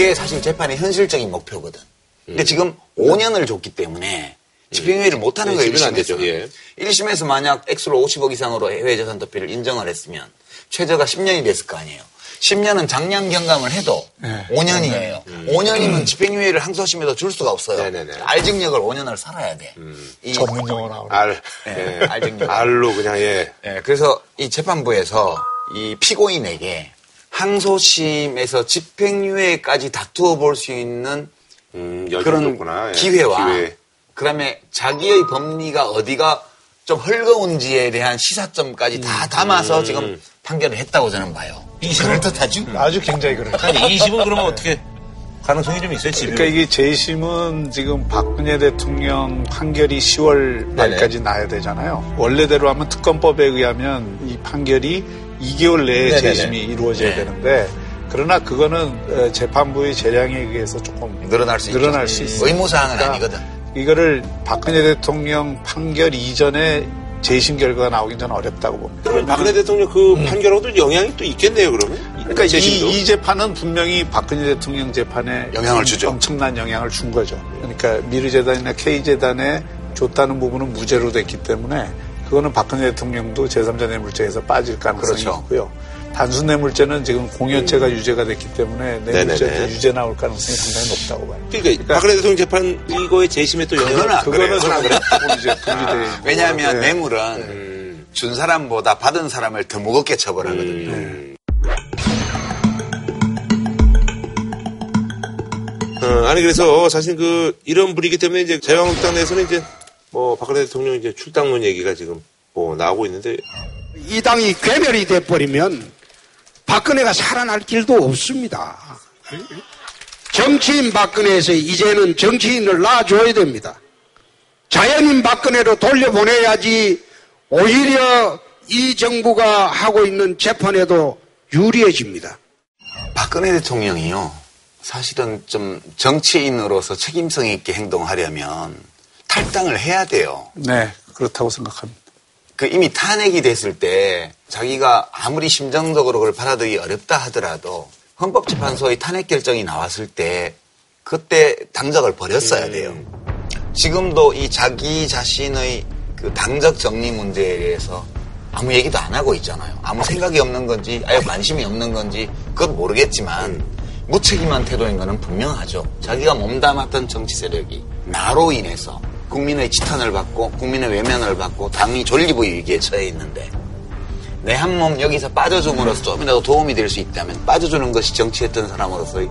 요게 사실 재판의 현실적인 목표거든. 근데 지금 5년을 줬기 때문에 집행유예를 못하는 예, 거예요. 집행은 안 되죠. 1심에서는. 예. 1심에서 만약 액수를 50억 이상으로 해외 재산 도피를 인정을 했으면 최저가 10년이 됐을 거 아니에요. 10년은 장량 경감을 해도 네. 5년이에요. 5년이면 집행유예를 항소심에서 줄 수가 없어요. 네네네. 알증력을 5년을 살아야 돼. 이- 전문 용어 나오는. 알. 예, 예. 알증력. 알로 그냥 예. 예, 그래서 이 재판부에서 이 피고인에게 항소심에서 집행유예까지 다투어 볼 수 있는 음, 그런 줬구나. 예. 기회와 기회. 그다음에 자기의 법리가 어디가 좀 헐거운지에 대한 시사점까지 다 담아서 지금 판결을 했다고 저는 봐요. 그럴듯하죠? 아주 굉장히 그렇죠. 아니, 20은 그러면 어떻게 가능성이 좀 있어요, 집에? 그러니까 이게 재심은 지금 박근혜 대통령 판결이 10월 말까지 나야 되잖아요. 원래대로 하면 특검법에 의하면 이 판결이 2개월 내에 네네네. 재심이 이루어져야 네. 되는데 그러나 그거는 어, 재판부의 재량에 의해서 조금 늘어날 수 늘어날 있죠. 수 있어요. 의무사항은 그러니까 아니거든. 이거를 박근혜 대통령 판결 이전에 재심 결과가 나오긴 전 어렵다고 봅니다. 그러면 박근혜 대통령 그 판결하고도 영향이 또 있겠네요, 그러면? 그러니까 재심도? 이, 이 재판은 분명히 박근혜 대통령 재판에 영향을 주죠. 엄청난 영향을 준 거죠. 그러니까 미르재단이나 K재단에 줬다는 부분은 무죄로 됐기 때문에 그거는 박근혜 대통령도 제3자 뇌물죄에서 빠질 가능성이 그렇죠. 있고요. 단순 뇌물죄는 지금 공여죄가 유죄가 됐기 때문에 뇌물죄도. 유죄 나올 가능성이 상당히 높다고 봐요. 그러니까, 박근혜 대통령 재판 이거의 재심에 또 영향을 그건 안 그거는 그래요. 좀 조금 이제 분리돼. 있고. 왜냐하면 네. 뇌물은 음. 준 사람보다 받은 사람을 더 무겁게 처벌하거든요. 음. 어, 아니 그래서 사실 그 이런 분위기 때문에 이제 자유한국당 내에서는 이제 뭐 박근혜 대통령 이제 출당론 얘기가 지금 뭐 나오고 있는데 이 당이 괴멸이 돼 버리면 박근혜가 살아날 길도 없습니다. 정치인 박근혜에서 이제는 정치인을 놔줘야 됩니다. 자연인 박근혜로 돌려보내야지 오히려 이 정부가 하고 있는 재판에도 유리해집니다. 박근혜 대통령이요. 사실은 좀 정치인으로서 책임성 있게 행동하려면 탈당을 해야 돼요. 네, 그렇다고 생각합니다. 그 이미 탄핵이 됐을 때 자기가 아무리 심정적으로 그걸 받아들이기 어렵다 하더라도 헌법재판소의 탄핵 결정이 나왔을 때 그때 당적을 버렸어야 돼요. 지금도 이 자기 자신의 그 당적 정리 문제에 대해서 아무 얘기도 안 하고 있잖아요. 아무 생각이 없는 건지, 아예 관심이 없는 건지, 그건 모르겠지만, 무책임한 태도인 거는 분명하죠. 자기가 몸담았던 정치 세력이 나로 인해서 국민의 지탄을 받고, 국민의 외면을 받고, 당이 존립의 위기에 처해 있는데, 내 한 몸 여기서 빠져줌으로써 조금이라도 도움이 될 수 있다면, 빠져주는 것이 정치했던 사람으로서의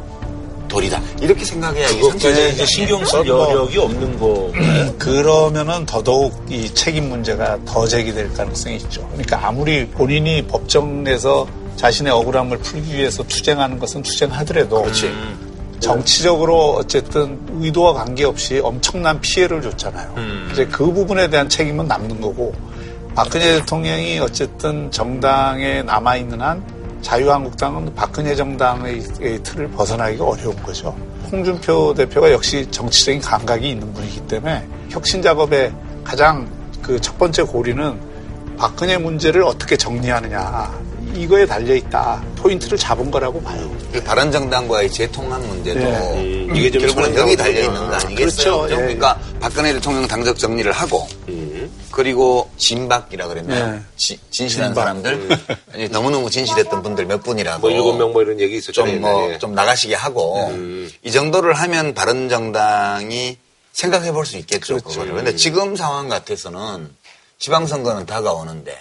도리다. 이렇게 생각해야 이게 상식적인 이제 거 신경 쓸 뭐- 여력이 없는 거. 그러면은 더더욱 이 책임 문제가 더 제기될 가능성이 있죠. 그러니까 아무리 본인이 법정 내서 자신의 억울함을 풀기 위해서 투쟁하는 것은 투쟁하더라도 그렇지. 정치적으로 어쨌든 의도와 관계없이 엄청난 피해를 줬잖아요. 이제 그 부분에 대한 책임은 남는 거고 박근혜 대통령이 어쨌든 정당에 남아 있는 한 자유한국당은 박근혜 정당의 틀을 벗어나기가 어려운 거죠. 홍준표 대표가 역시 정치적인 감각이 있는 분이기 때문에 혁신 작업의 가장 그 첫 번째 고리는 박근혜 문제를 어떻게 정리하느냐 이거에 달려 있다 포인트를 잡은 거라고 봐요. 그 바른정당과의 재통합 문제도 네. 음, 이게 좀 결국은. 여기 달려 있는 거 아니겠어요? 그렇죠. 예. 그러니까 박근혜 대통령 당적 정리를 하고 음. 그리고 진박이라 그랬나요? 네. 지- 진실한 진박. 사람들 아니, 너무너무 진실했던 분들 몇 분이라고 뭐 일곱 명 뭐 이런 얘기 있었잖아요. 좀뭐 옛날에. 좀 나가시게 하고 음. 이 정도를 하면 바른정당이 생각해 볼 수 있겠죠. 그렇죠. 그거를. 근데 지금 상황 같아서는 지방선거는 다가오는데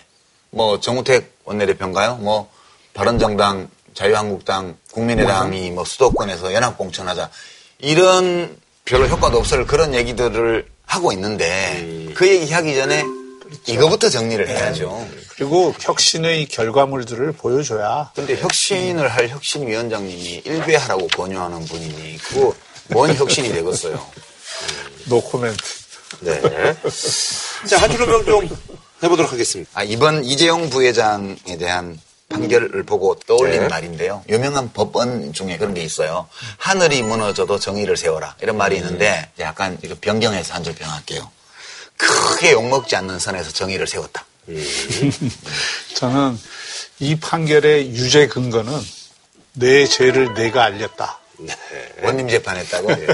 뭐 정우택 원내대표인가요? 뭐 바른정당, 자유한국당, 국민의당이 뭐 수도권에서 연합공천하자 이런 별로 효과도 없을 그런 얘기들을 하고 있는데 음. 그 얘기 하기 전에 그렇죠. 이거부터 정리를 해야죠. 그리고 혁신의 결과물들을 보여줘야 근데 혁신을 할 혁신위원장님이 일배하라고 권유하는 분이니 그거 뭔 혁신이 되겠어요. 노 코멘트. 네. 자, 한 줄로 평좀 해보도록 하겠습니다. 아, 이번 이재용 부회장에 대한 판결을 보고 떠올린 네. 말인데요. 유명한 법언 중에 그런 게 있어요. 하늘이 무너져도 정의를 세워라. 이런 말이 있는데 약간 이거 변경해서 한 줄 평할게요. 크게 욕먹지 않는 선에서 정의를 세웠다. 저는 이 판결의 유죄 근거는 네 죄를 네가 알렷다. 원님 재판했다고? 네.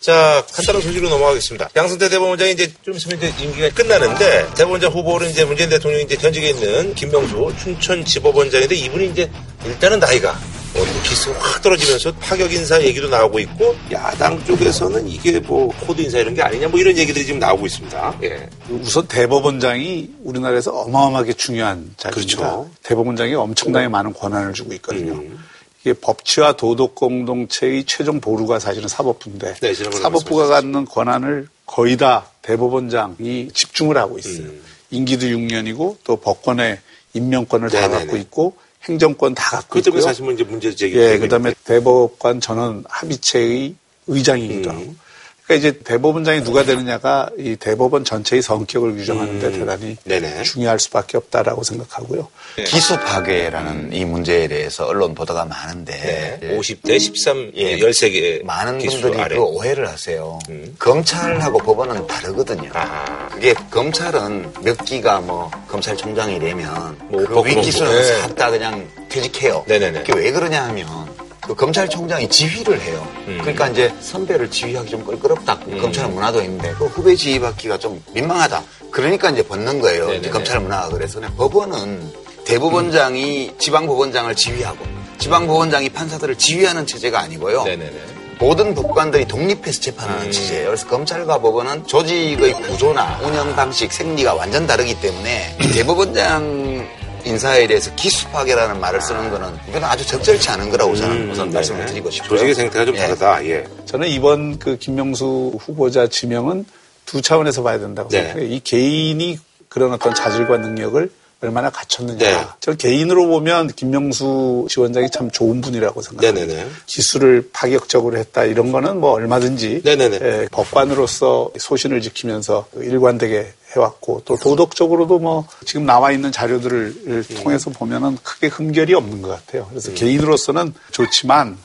자, 간단한 소식으로 넘어가겠습니다. 양승태 대법원장이 이제 좀 있으면 이제 임기가 끝나는데, 대법원장 후보로 이제 문재인 대통령이 이제 현직에 있는 김명수 춘천지법원장인데, 이분이 이제 일단은 나이가 어, 기수가 확 떨어지면서 파격 인사 얘기도 나오고 있고, 야당 쪽에서는 이게 뭐 코드 인사 이런 게 아니냐, 뭐 이런 얘기들이 지금 나오고 있습니다. 예. 우선 대법원장이 우리나라에서 어마어마하게 중요한 자리입니다. 그렇죠. 대법원장이 엄청나게 많은 권한을 쥐고 있거든요. 음. 이게 법치와 도덕 공동체의 최종 보루가 사실은 사법부인데 네, 사법부가 갖는 권한을 거의 다 대법원장이 집중을 하고 있어요. 음. 임기도 6년이고 또 법권의 임명권을 다 네네네. 갖고 있고 행정권 다 갖고 때문에 있고요. 사실 뭐 이제 문제 제기. 예, 그다음에 대법관 전원 합의체의 의장이기도 음. 하고. 그러니까 이제 대법원장이 누가 되느냐가 이 대법원 전체의 성격을 규정하는데 음. 대단히 네네. 중요할 수밖에 없다라고 생각하고요. 기수 파괴라는 이 문제에 대해서 언론 보도가 많은데 네. 50대 13, 예. 13개. 많은 기수 분들이 아래. 그 오해를 하세요. 음. 검찰하고 법원은 다르거든요. 아. 그게 검찰은 몇 기가 뭐 검찰총장이 되면 뭐 그 윗기수는 네. 싹다 그냥 퇴직해요. 네네네. 그게 왜 그러냐 하면 그 검찰총장이 지휘를 해요. 음. 그러니까 이제 선배를 지휘하기 좀 껄끄럽다. 검찰 문화도 있는데 그 후배 지휘받기가 좀 민망하다. 그러니까 이제 벗는 거예요. 네네네. 이제 검찰 문화가 그래서 법원은 대법원장이 지방법원장을 지휘하고 지방법원장이 판사들을 지휘하는 체제가 아니고요. 네네네. 모든 법관들이 독립해서 재판하는 음. 체제예요. 그래서 검찰과 법원은 조직의 구조나 운영 방식, 생리가 완전 다르기 때문에 이 대법원장 인사에 대해서 기수파괴라는 말을 쓰는 거는 이건 아주 적절치 않은 거라고 저는 우선 음, 말씀을. 드리고 싶고요. 조직의 생태가 좀 예. 다르다. 예. 저는 이번 그 김명수 후보자 지명은 두 차원에서 봐야 된다고 네. 생각해요. 이 개인이 그런 어떤 자질과 능력을 얼마나 갖췄느냐. 네. 저 개인으로 보면 김명수 지원장이 참 좋은 분이라고 생각합니다. 네네네. 기술을 파격적으로 했다 이런 거는 뭐 얼마든지 네네네. 예, 법관으로서 소신을 지키면서 일관되게 해왔고 또 도덕적으로도 뭐 지금 나와 있는 자료들을 음. 통해서 보면은 크게 흠결이 없는 것 같아요. 그래서 개인으로서는 좋지만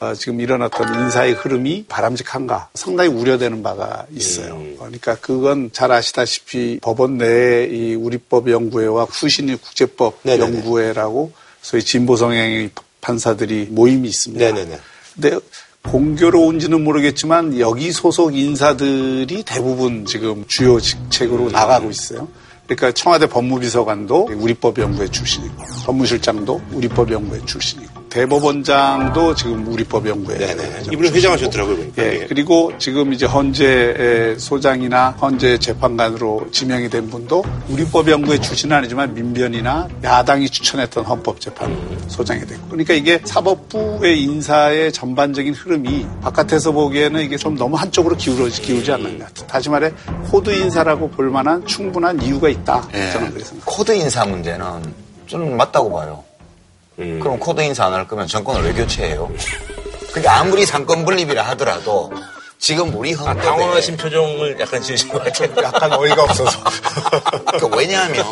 어, 지금 일어났던 인사의 흐름이 바람직한가 상당히 우려되는 바가 있어요. 음. 그러니까 그건 잘 아시다시피 법원 내에 이 우리법 연구회와 후신이 국제법 네네네. 연구회라고 소위 진보 성향의 판사들이 모임이 있습니다. 네네네. 근데 공교로운지는 모르겠지만 여기 소속 인사들이 대부분 지금 주요 직책으로 나가고 있어요. 그러니까 청와대 법무비서관도 우리법연구회 출신이고 법무실장도 우리법연구회 출신이고 대법원장도 지금 우리법 연구회 네네. 이분이 회장하셨더라고요. 보니까. 예, 그리고 지금 이제 헌재 소장이나 헌재 재판관으로 지명이 된 분도 우리법 연구회 출신은 아니지만 민변이나 야당이 추천했던 헌법재판 소장이 됐고. 그러니까 이게 사법부의 인사의 전반적인 흐름이 바깥에서 보기에는 이게 좀 너무 한쪽으로 기울어지, 기울지 않는 것 같아요. 다시 말해 코드 인사라고 볼 만한 충분한 이유가 있다. 예. 저는 그렇게 생각합니다. 코드 인사 문제는 저는 맞다고 봐요. 음. 그럼 코드 인사 안 할 거면 정권을 왜 교체해요? 그게 아무리 삼권 분립이라 하더라도 지금 우리 아, 헌법에 당황하신 표정을 약간 지으신 것 같아요. 약간 어이가 없어서. 그 왜냐하면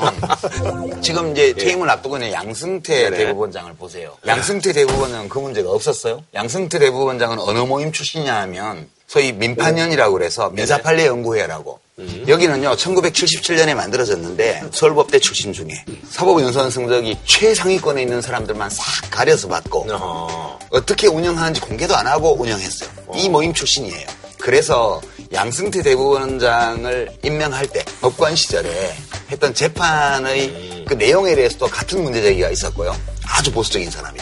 지금 이제 퇴임을 앞두고 있는 양승태 네네. 대법원장을 보세요. 양승태 대법원장은 그 문제가 없었어요. 양승태 대법원장은 어느 모임 출신이냐 하면 소위 민판연이라고 그래서 민사판례 연구회라고 여기는요 1977년에 만들어졌는데 서울법대 출신 중에 사법연수원 성적이 최상위권에 있는 사람들만 싹 가려서 받고 어. 어떻게 운영하는지 공개도 안 하고 운영했어요. 이 모임 출신이에요. 그래서 양승태 대법원장을 임명할 때 법관 시절에 했던 재판의 그 내용에 대해서도 같은 문제 제기가 있었고요. 아주 보수적인 사람이다.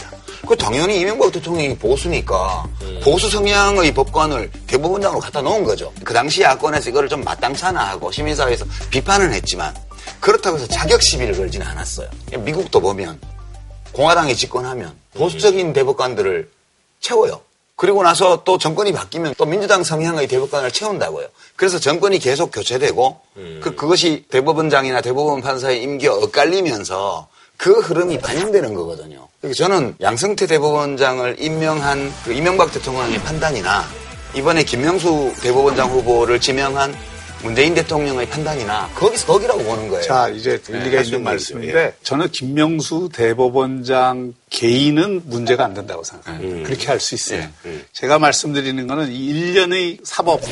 그 당연히 이명박 대통령이 보수니까 보수 성향의 법관을 대법원장으로 갖다 놓은 거죠. 그 당시 야권에서 이거를 좀 마땅찮아 하고 시민사회에서 비판은 했지만 그렇다고 해서 자격 시비를 걸지는 않았어요. 미국도 보면 공화당이 집권하면 보수적인 대법관들을 채워요. 그리고 나서 또 정권이 바뀌면 또 민주당 성향의 대법관을 채운다고요. 그래서 정권이 계속 교체되고 그, 그것이 대법원장이나 대법원 판사의 임기가 엇갈리면서 그 흐름이 반영되는 거거든요. 그래서 저는 양승태 대법원장을 임명한 그 이명박 대통령의 판단이나 이번에 김명수 대법원장 후보를 지명한 문재인 대통령의 판단이나 거기서 거기라고 보는 거예요. 자, 이제 일리가 할수 있는 말씀인데 저는 김명수 대법원장 개인은 문제가 안 된다고 생각합니다. 그렇게 할 수 있어요. 제가 말씀드리는 거는 이 일련의 사법부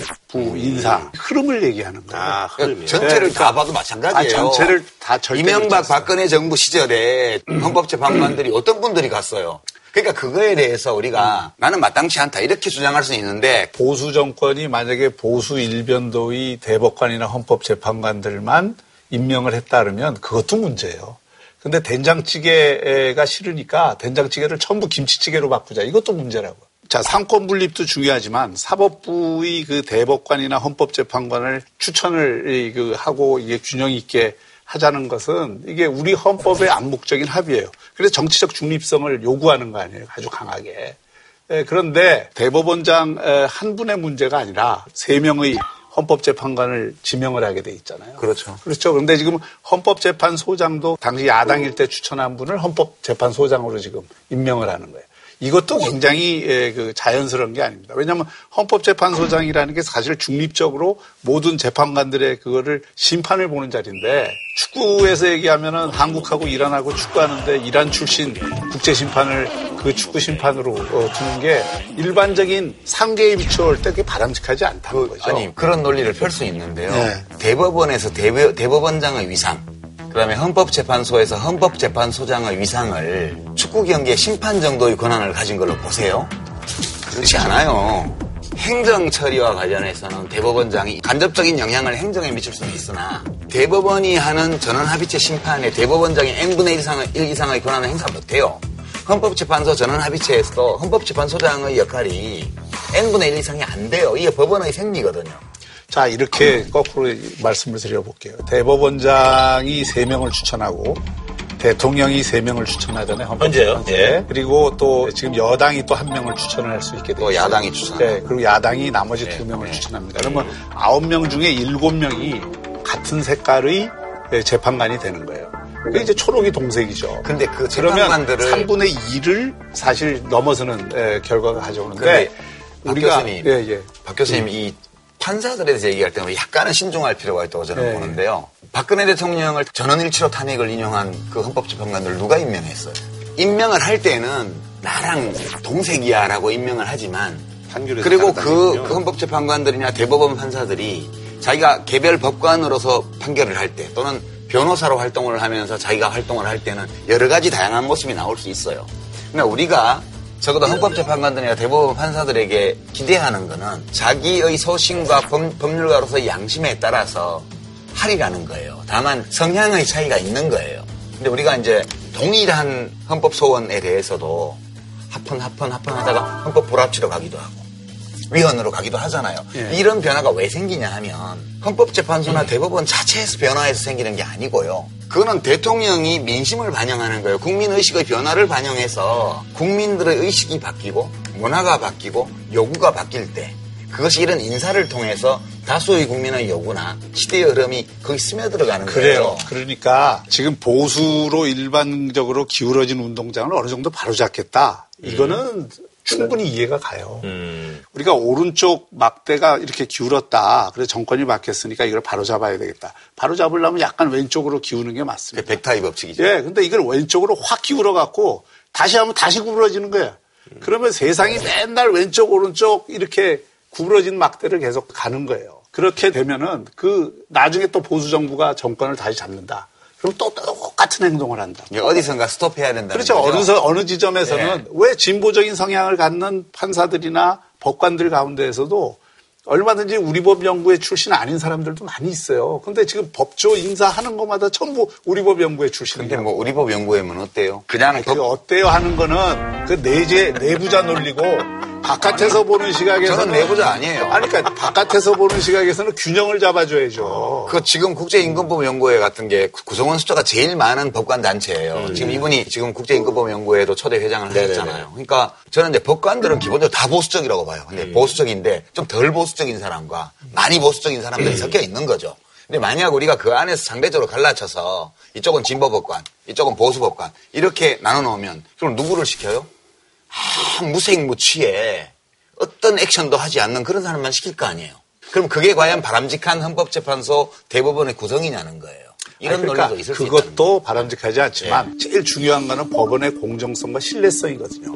인사 흐름을 얘기하는 거예요. 아, 흐름이요. 전체를 네, 다 봐도 마찬가지예요. 아, 전체를 다 절대 이명박. 박근혜 정부 시절에 헌법재판관들이 어떤 분들이 갔어요. 그러니까 그거에 대해서 우리가 나는 마땅치 않다 이렇게 주장할 수는 있는데 보수 정권이 만약에 보수 일변도의 대법관이나 헌법재판관들만 임명을 했다 그러면 그것도 문제예요. 근데 된장찌개가 싫으니까 된장찌개를 전부 김치찌개로 바꾸자. 이것도 문제라고. 자, 상권 분립도 중요하지만 사법부의 그 대법관이나 헌법재판관을 추천을 이, 그 하고 이게 균형 있게 하자는 것은 이게 우리 헌법의 암묵적인 합의예요. 그래서 정치적 중립성을 요구하는 거 아니에요. 아주 강하게. 예, 그런데 대법원장 에, 한 분의 문제가 아니라 세 명의 헌법재판관을 지명을 하게 돼 있잖아요. 그렇죠. 그렇죠. 그런데 지금 헌법재판소장도 당시 야당일 때 추천한 분을 헌법재판소장으로 지금 임명을 하는 거예요. 이것도 굉장히 에, 그 자연스러운 게 아닙니다. 왜냐하면 헌법재판소장이라는 게 사실 중립적으로 모든 재판관들의 그거를 심판을 보는 자리인데 축구에서 얘기하면은 한국하고 이란하고 축구하는데 이란 출신 국제 심판을 그 축구 심판으로 어, 두는 게 일반적인 상계에 비추어올 때 그게 바람직하지 않다는 거죠. 아니 그런 논리를 펼 수 있는데요. 네. 대법원에서 대법, 대법원장의 위상, 그다음에 헌법재판소에서 헌법재판소장의 위상을 축구 경기의 심판 정도의 권한을 가진 걸로 보세요. 그렇지 않아요. 행정 처리와 관련해서는 대법원장이 간접적인 영향을 행정에 미칠 수는 있으나 대법원이 하는 전원합의체 심판에 대법원장이 n분의 1 이상의, 1 이상의 권한을 행사 못해요. 헌법재판소 전원합의체에서도 헌법재판소장의 역할이 n분의 1 이상이 안 돼요. 이게 법원의 생리거든요. 자, 이렇게 거꾸로 말씀을 드려볼게요. 대법원장이 세명을 추천하고 대통령이 세명을 추천하잖아요. 현재요? 예. 그리고 또 지금 여당이 또 한 명을 추천을 할 수 있게 되죠. 또 야당이 추천. 네, 그리고 야당이 나머지 네, 두 명을 네. 추천합니다. 그러면 아홉 명 중에 일곱 명이 같은 색깔의 재판관이 되는 거예요. 그게 이제 초록이 동색이죠. 근데 그 재판관들을 3분의 2를 사실 넘어서는 에, 결과가 가져오는데 우리가 교수님, 예, 예. 박 교수님 이 판사들에 대해서 얘기할 때는 약간은 신중할 필요가 있다고 저는 네. 보는데요. 박근혜 대통령을 전원일치로 탄핵을 인용한 그 헌법재판관들 누가 임명했어요? 임명을 할 때는 나랑 동색이야라고 임명을 하지만 판결에서 그리고 그. 그 헌법재판관들이나 대법원 판사들이 자기가 개별 법관으로서 판결을 할 때 또는 변호사로 활동을 하면서 자기가 활동을 할 때는 여러 가지 다양한 모습이 나올 수 있어요. 그러나 우리가 적어도 헌법재판관들이나 대법원 판사들에게 기대하는 거는 자기의 소신과 법, 법률가로서의 양심에 따라서 하리라는 거예요. 다만 성향의 차이가 있는 거예요. 근데 우리가 이제 동일한 헌법 소원에 대해서도 합헌 합헌 합헌 하다가 헌법 불합치로 가기도 하고 위헌으로 가기도 하잖아요. 예. 이런 변화가 왜 생기냐 하면 헌법재판소나 대법원 자체에서 변화해서 생기는 게 아니고요. 그거는 대통령이 민심을 반영하는 거예요. 국민 의식의 변화를 반영해서 국민들의 의식이 바뀌고 문화가 바뀌고 요구가 바뀔 때 그것이 이런 인사를 통해서 다수의 국민의 요구나 시대의 흐름이 거기 스며들어가는 그래요. 거예요. 그러니까 지금 보수로 일반적으로 기울어진 운동장을 어느 정도 바로잡겠다. 이거는 충분히 이해가 가요. 음. 우리가 오른쪽 막대가 이렇게 기울었다. 그래서 정권이 바뀌었으니까 이걸 바로 잡아야 되겠다. 바로 잡으려면 약간 왼쪽으로 기우는 게 맞습니다. 백타이 법칙이죠. 예, 근데 이걸 왼쪽으로 확 기울어 갖고 다시 하면 다시 구부러지는 거야. 그러면 세상이 맨날 왼쪽 오른쪽 이렇게 구부러진 막대를 계속 가는 거예요. 그렇게 되면은 그 나중에 또 보수 정부가 정권을 다시 잡는다. 그럼 또 똑같은 행동을 한다. 이게 어디선가 스톱해야 된다는 그렇죠. 거죠. 어느, 서- 어느 지점에서는 왜 진보적인 성향을 갖는 판사들이나 법관들 가운데에서도 얼마든지 우리 법 연구회 출신 아닌 사람들도 많이 있어요. 근데 지금 법조 인사하는 것마다 전부 우리 법 근데 출신이에요. 뭐 우리 법 연구회면 어때요? 그냥 그 어때요 하는 거는 그 내재 내부자 논리고 바깥에서 보는 시각에서는 저는 내부자 아니에요. 아니 그러니까 바깥에서 보는 시각에서는 균형을 잡아줘야죠. 그 지금 국제임금법 연구회 같은 게 구성원 숫자가 제일 많은 법관 단체예요. 지금 이분이 지금 국제임금법 연구회도 초대 회장을 하셨잖아요. 그러니까 저는 이제 법관들은 기본적으로 다 보수적이라고 봐요. 근데 보수적인데 좀 덜 보수적인 사람과 많이 보수적인 사람들이 섞여 있는 거죠. 근데 만약 우리가 그 안에서 상대적으로 갈라쳐서 이쪽은 진보 법관, 이쪽은 보수 법관 이렇게 나눠 놓으면 그럼 누구를 시켜요? 아, 무색무취에 어떤 액션도 하지 않는 그런 사람만 시킬 거 아니에요. 그럼 그게 과연 바람직한 헌법재판소 대법원의 구성이냐는 거예요. 이런 아니, 그러니까 논리도 있을 수 그것도 바람직하지 않지만 제일 중요한 거는 법원의 공정성과 신뢰성이거든요.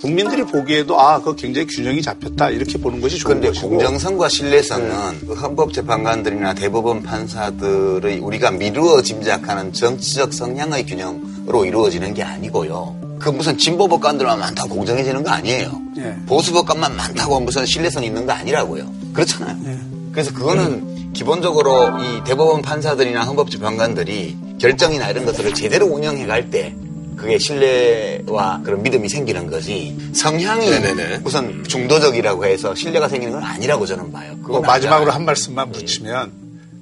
국민들이 보기에도 아, 그거 굉장히 균형이 잡혔다 이렇게 보는 것이 좋은 그런데 것이고 공정성과 신뢰성은 그 헌법재판관들이나 대법원 판사들의 우리가 미루어 짐작하는 정치적 성향의 균형으 로 이루어지는 게 아니고요. 그 무슨 진보 법관들만 많다고 공정해지는 거 아니에요. 예. 보수 법관만 많다고 무슨 신뢰성 있는 거 아니라고요. 그렇잖아요. 그래서 그거는 기본적으로 이 대법원 판사들이나 헌법재판관들이 결정이나 이런 것들을 제대로 운영해 갈 때 그게 신뢰와 그런 믿음이 생기는 거지 성향이 네네네. 무슨 중도적이라고 해서 신뢰가 생기는 건 아니라고 저는 봐요. 뭐 그건 마지막으로. 한 말씀만 붙이면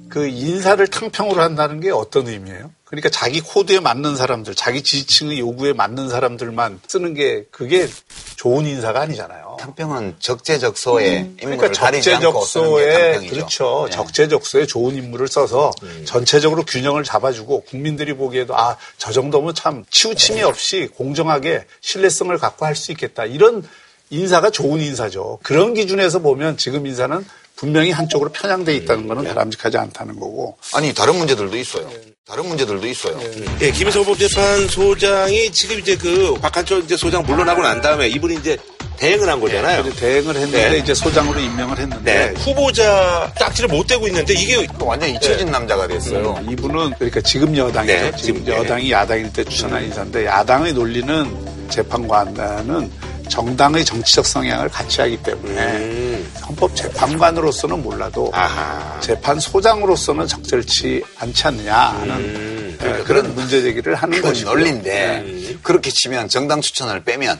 그 인사를 탕평으로 한다는 게 어떤 의미예요? 그러니까 자기 코드에 맞는 사람들, 자기 지지층의 요구에 맞는 사람들만 쓰는 게 그게 좋은 인사가 아니잖아요. 탕평은 적재적소에 인물을 그러니까 적재적소에. 그렇죠. 네. 적재적소에 좋은 인물을 써서 음. 전체적으로 균형을 잡아주고 국민들이 보기에도 아 저 정도면 참 치우침이 없이 공정하게 신뢰성을 갖고 할 수 있겠다 이런 인사가 좋은 인사죠. 그런 기준에서 보면 지금 인사는 분명히 한쪽으로 편향돼 있다는 음. 거는 바람직하지 않다는 거고 아니 다른 문제들도 있어요. 다른 문제들도 있어요. 예, 김희성 법재판 소장이 지금 이제 그 박한철 이제 소장 물러나고 난 다음에 이분이 이제 대행을 한 거잖아요. 그래서 대행을 했는데 네. 이제 소장으로 임명을 네. 했는데 후보자 딱지를 못 대고 있는데 이게 완전 잊혀진 남자가 됐어요. 이분은 그러니까 지금 여당이죠. 네, 지금 지금, 네. 여당이 야당일 때 추천한 인사인데 야당의 논리는 재판관은 정당의 정치적 성향을 같이 하기 때문에 음. 헌법 재판관으로서는 몰라도 아하. 재판소장으로서는 적절치 않지 않느냐 하는 음. 예, 그런 문제 제기를 하는 것이고 논리인데 그렇게 치면 정당 추천을 빼면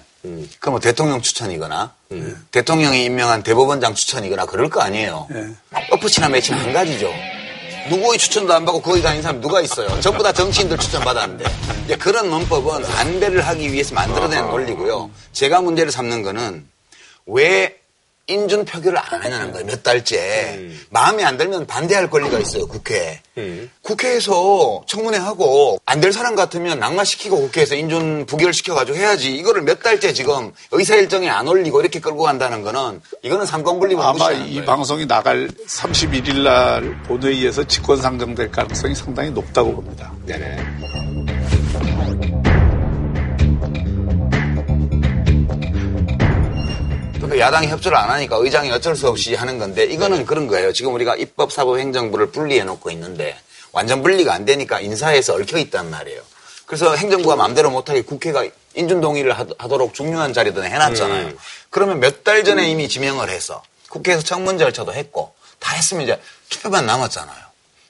그럼 뭐 대통령 추천이거나 대통령이 임명한 대법원장 추천이거나 그럴 거 아니에요. 예. 엎으치나 매치나 한 가지죠. 누구의 추천도 안 받고 거기 다니는 사람 누가 있어요? 전부 다 정치인들 추천 받았는데. 이제 그런 논법은 반대를 하기 위해서 만들어낸 논리고요. 제가 문제를 삼는 거는 왜 인준 표결을 안 하냐는 거예요. 몇 달째. 마음에 안 들면 반대할 권리가 있어요. 국회에. 국회에서 청문회 하고 안 될 사람 같으면 낙마시키고 국회에서 인준 부결 시켜가지고 해야지. 이거를 몇 달째 지금 의사 일정에 안 올리고 이렇게 끌고 간다는 거는 이거는 삼권분립을 아마 무시하는 이 거예요. 방송이 나갈 31일 날 본회의에서 직권 상정될 가능성이 상당히 높다고 봅니다. 네네. 근데 야당이 협조를 안 하니까 의장이 어쩔 수 없이 하는 건데 이거는 그런 거예요. 지금 우리가 입법, 사법, 행정부를 분리해 놓고 있는데 완전 분리가 안 되니까 인사에서 얽혀 있단 말이에요. 그래서 행정부가 마음대로 못하게 국회가 인준 동의를 하- 하도록 중요한 자리도 해놨잖아요. 그러면 몇 달 전에 이미 지명을 해서 국회에서 청문 절차도 했고 다 했으면 이제 투표만 남았잖아요.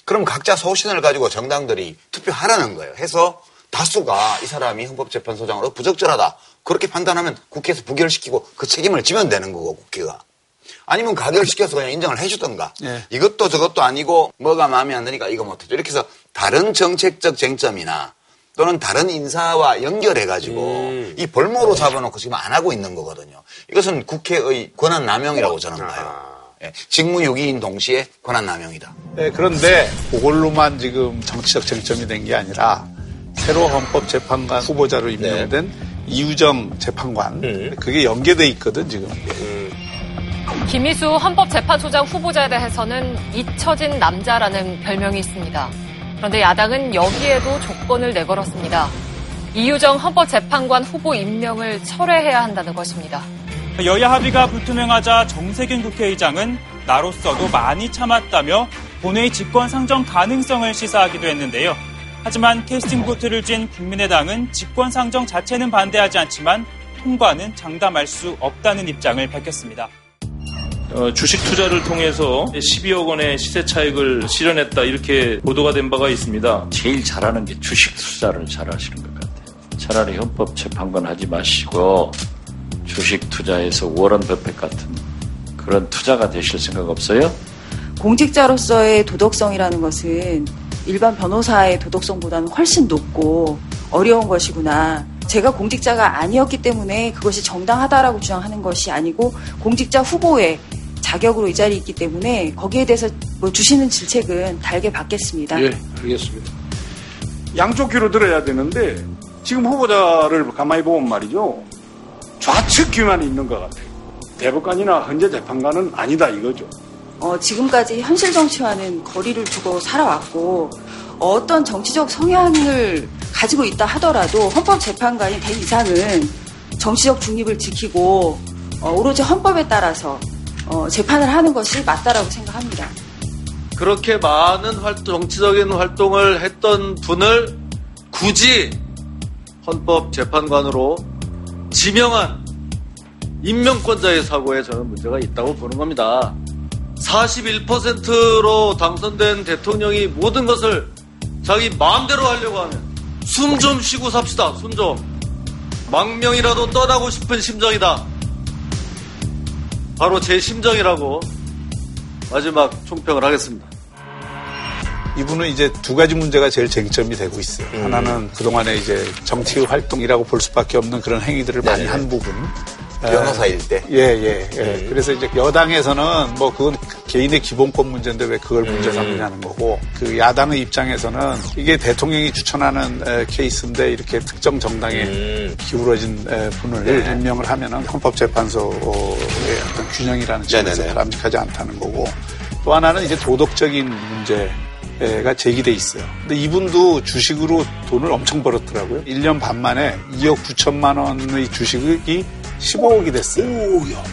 그럼 각자 소신을 가지고 정당들이 투표하라는 거예요. 해서 다수가 이 사람이 헌법재판소장으로 부적절하다. 그렇게 판단하면 국회에서 부결시키고 그 책임을 지면 되는 거고, 국회가. 아니면 가결시켜서 그냥 인정을 해주던가. 예. 이것도 저것도 아니고 뭐가 마음에 안 드니까 이거 못해줘. 이렇게 해서 다른 정책적 쟁점이나 또는 다른 인사와 연결해가지고 이 볼모로 잡아놓고 지금 안 하고 있는 거거든요. 이것은 국회의 권한 남용이라고 저는 봐요. 예, 직무유기인 동시에 권한 남용이다. 네, 그런데 그걸로만 지금 정치적 쟁점이 된 게 아니라 새로 헌법재판관 후보자로 임명된 이우정 재판관 그게 연계돼 있거든 지금. 김희수 헌법재판소장 후보자에 대해서는 잊혀진 남자라는 별명이 있습니다. 그런데 야당은 여기에도 조건을 내걸었습니다. 이유정 헌법재판관 후보 임명을 철회해야 한다는 것입니다. 여야 합의가 불투명하자 정세균 국회의장은 나로서도 많이 참았다며 본회의 직권 상정 가능성을 시사하기도 했는데요. 하지만 캐스팅 보트를 쥔 국민의당은 직권 상정 자체는 반대하지 않지만 통과는 장담할 수 없다는 입장을 밝혔습니다. 어, 주식 투자를 통해서 12억 원의 시세 차익을 실현했다 이렇게 보도가 된 바가 있습니다. 제일 잘하는 게 주식 투자를 잘하시는 것 같아요. 차라리 헌법 재판관 하지 마시고 주식 투자에서 워런 버핏 같은 그런 투자가 되실 생각 없어요? 공직자로서의 도덕성이라는 것은 일반 변호사의 도덕성보다는 훨씬 높고 어려운 것이구나. 제가 공직자가 아니었기 때문에 그것이 정당하다라고 주장하는 것이 아니고 공직자 후보의 자격으로 이 자리에 있기 때문에 거기에 대해서 뭐 주시는 질책은 달게 받겠습니다. 예, 알겠습니다. 양쪽 귀로 들어야 되는데 지금 후보자를 가만히 보면 말이죠. 좌측 귀만 있는 것 같아요. 대법관이나 헌재 재판관은 아니다 이거죠. 어, 지금까지 현실 정치와는 거리를 두고 살아왔고 어떤 정치적 성향을 가지고 있다 하더라도 헌법재판관이 된 이상은 정치적 중립을 지키고 어, 오로지 헌법에 따라서 어, 재판을 하는 것이 맞다라고 생각합니다. 그렇게 많은 활동, 정치적인 활동을 했던 분을 굳이 헌법재판관으로 지명한 임명권자의 사고에 저는 문제가 있다고 보는 겁니다. 41%로 당선된 대통령이 모든 것을 자기 마음대로 하려고 하면 숨 좀 쉬고 삽시다. 숨 좀. 망명이라도 떠나고 싶은 심정이다. 바로 제 심정이라고 마지막 총평을 하겠습니다. 이분은 이제 두 가지 문제가 제일 쟁점이 되고 있어요. 음. 하나는 그동안에 이제 정치 활동이라고 볼 수밖에 없는 그런 행위들을 많이 네네. 한 부분. 변호사일 때. 예, 예, 예. 음. 그래서 이제 여당에서는 뭐 그건 개인의 기본권 문제인데 왜 그걸 문제 음. 삼느냐는 거고 그 야당의 입장에서는 이게 대통령이 추천하는 에, 케이스인데 이렇게 특정 정당에 음. 기울어진 에, 분을 네. 임명을 하면은 헌법재판소의 어떤 균형이라는 점에서 네네네. 바람직하지 않다는 거고 또 하나는 이제 도덕적인 문제 가 제기돼 있어요. 근데 이분도 주식으로 돈을 엄청 벌었더라고요. 1년 반 만에 2억 9천만 원의 주식이 15억이 됐어요.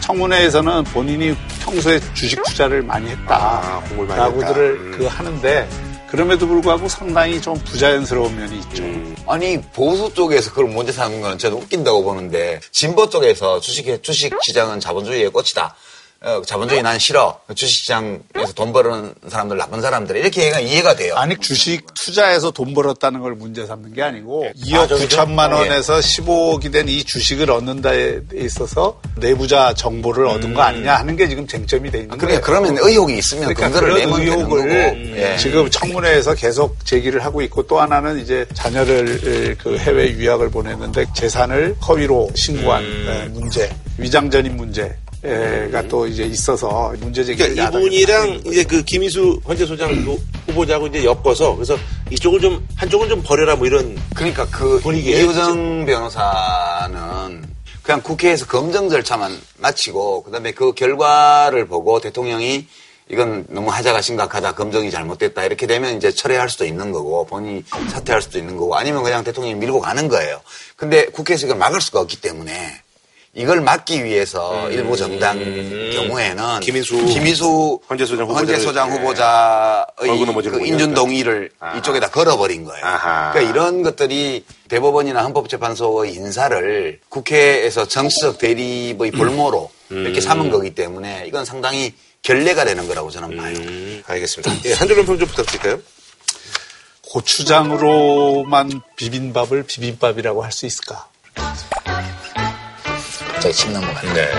청문회에서는 본인이 평소에 주식 투자를 많이 아, 공을 많이 했다 라고들을 했다. 음. 그 하는데 그럼에도 불구하고 상당히 좀 부자연스러운 면이 있죠. 아니 보수 쪽에서 그걸 문제 삼는 건 저는 웃긴다고 보는데 진보 쪽에서 주식 주식 시장은 자본주의의 꽃이다. 어, 자본주의 난 싫어. 주식시장에서 돈 버는 사람들 나쁜 사람들 이렇게 얘가 이해가 돼요. 아니 주식 투자해서 돈 벌었다는 걸 문제 삼는 게 아니고 아, 2억 저기죠? 9천만 예. 원에서 15억이 된 이 주식을 얻는 데 있어서 내부자 정보를 얻은 거 아니냐 하는 게 지금 쟁점이 돼 있는 그러니까 거예요. 그러면 의혹이 있으면 그러니까 그런 의혹을. 예. 지금 청문회에서 계속 제기를 하고 있고 또 하나는 이제 자녀를 그 해외 유학을 보냈는데 재산을 허위로 신고한 음. 에, 문제, 위장전입 문제 가 또 이제 있어서 문제 제기를 그러니까 이분이랑 이제 그 김희수 헌재소장 후- 후보자하고 이제 엮어서 그래서 이쪽을 좀 한쪽은 좀 버려라 뭐 이런 그러니까 그 이우정 변호사는 그냥 국회에서 검증 절차만 마치고 그다음에 그 결과를 보고 대통령이 이건 너무 하자가 심각하다 검증이 잘못됐다 이렇게 되면 이제 철회할 수도 있는 거고 본인이 사퇴할 수도 있는 거고 아니면 그냥 대통령이 밀고 가는 거예요. 근데 국회에서 이걸 막을 수가 없기 때문에 이걸 막기 위해서 일부 정당 경우에는 음. 김인수 김인수 헌재 소장 후보자를- 헌재 소장 예. 후보자의 그. 인준 동의를 이쪽에다 걸어버린 거예요. 아하. 그러니까 이런 것들이 대법원이나 헌법재판소의 인사를 국회에서 정치적 대립의 볼모로 이렇게 삼은 거기 때문에 이건 상당히 결례가 되는 거라고 저는 봐요. 음, 알겠습니다. 예, 한 줄로 평좀 부탁드릴까요? 고추장으로만 비빔밥을 비빔밥이라고 할 수 있을까? 갑자기 침 넘어가네.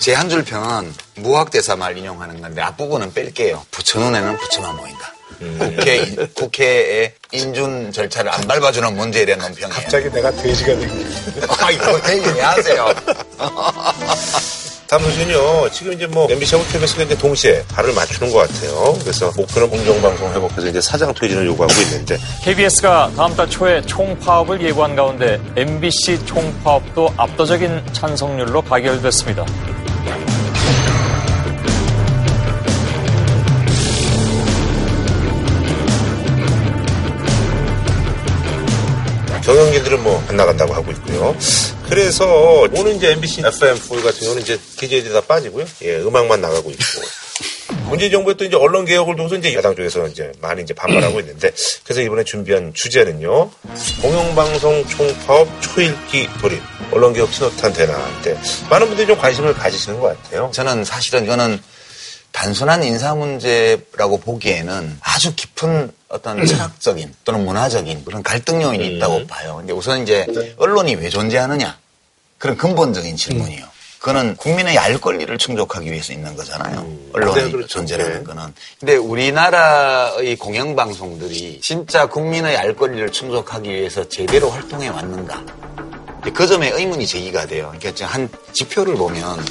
제 한 줄 평은 무학대사 말 인용하는 건데 앞부분은 뺄게요. 부처 눈에는 부처만 보인다. 국회, 국회의 인준 절차를 안 밟아주는 문제에 대한 논평이에요. 갑자기 내가 돼지가 되고 아, 이거 얘기 왜 하세요? 다음 소식은요. 지금 이제 뭐 MBC하고 KBS가 이제 동시에 발을 맞추는 것 같아요. 그래서 목표는 공정방송 회복해서 이제 사장 퇴진을 요구하고 있는데 KBS가 다음 달 초에 총파업을 예고한 가운데 MBC 총파업도 압도적인 찬성률로 가결됐습니다. 경영진들은 뭐 안 나간다고 하고 있고요. 그래서 오늘 이제 MBC FM4 같은 경우는 이제 기재들이 다 빠지고요. 예, 음악만 나가고 있고. 문재인 정부의 또 이제 언론 개혁을 두고서 이제 야당 쪽에서 이제 많이 이제 반발하고 있는데 그래서 이번에 준비한 주제는요. 공영방송 총파업 초읽기 돌입. 언론 개혁 신호탄 대나한테 많은 분들이 좀 관심을 가지시는 것 같아요. 저는 사실은 이거는 단순한 인사 문제라고 보기에는 아주 깊은 어떤 철학적인 또는 문화적인 그런 갈등 요인이 있다고 봐요. 근데 우선 이제 언론이 왜 존재하느냐 그런 근본적인 질문이요. 그거는 국민의 알 권리를 충족하기 위해서 있는 거잖아요. 언론의 네, 그렇죠. 존재라는 거는. 근데 우리나라의 공영방송들이 진짜 국민의 알 권리를 충족하기 위해서 제대로 활동해 왔는가. 그 점에 의문이 제기가 돼요. 그러니까 한 지표를 보면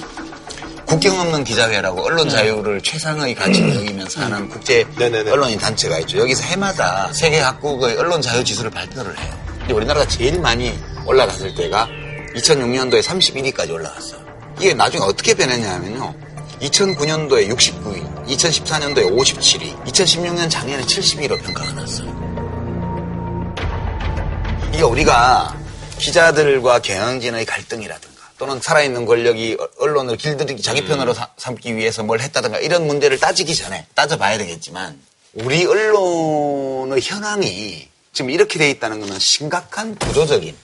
국경 없는 기자회라고 언론 자유를 최상의 가치로 여기면서 하는 국제 언론인 단체가 있죠. 여기서 해마다 세계 각국의 언론 자유 지수를 발표를 해요. 근데 우리나라가 제일 많이 올라갔을 때가 2006년도에 31위까지 올라갔어요. 이게 나중에 어떻게 변했냐 하면요. 2009년도에 69위, 2014년도에 57위, 2016년 작년에 72위로 평가가 났어요. 이게 우리가 기자들과 경영진의 갈등이라든가 또는 살아있는 권력이 언론을 길들이기 자기 편으로 사- 삼기 위해서 뭘 했다든가 이런 문제를 따지기 전에 따져봐야 되겠지만 우리 언론의 현황이 지금 이렇게 돼 있다는 것은 심각한 구조적인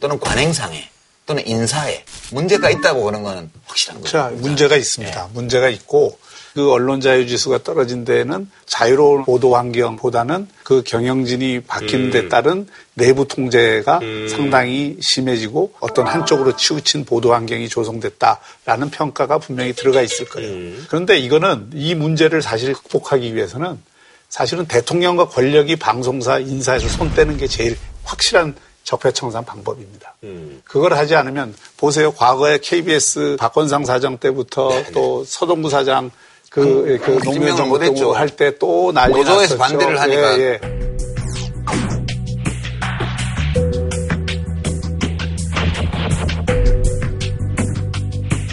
또는 관행상의 또는 인사에 문제가 있다고 그런 거는 확실한 거죠. 자, 문제가 있습니다. 문제가 있고 그 언론 자유 지수가 떨어진 데에는 자유로운 보도 환경보다는 그 경영진이 바뀌는 데 따른 내부 통제가 상당히 심해지고 어떤 한쪽으로 치우친 보도 환경이 조성됐다라는 평가가 분명히 들어가 있을 거예요. 그런데 이거는 이 문제를 사실 극복하기 위해서는 사실은 대통령과 권력이 방송사 인사에서 손 떼는 게 제일 확실한 적폐청산 방법입니다. 그걸 하지 않으면 보세요. 과거에 KBS 박건상 사장 때부터 또 서동구 사장 그, 그 노무현 증명을 정부 못했죠. 할때 또 난리 노조에서 났었죠. 반대를 하니까. 예, 예.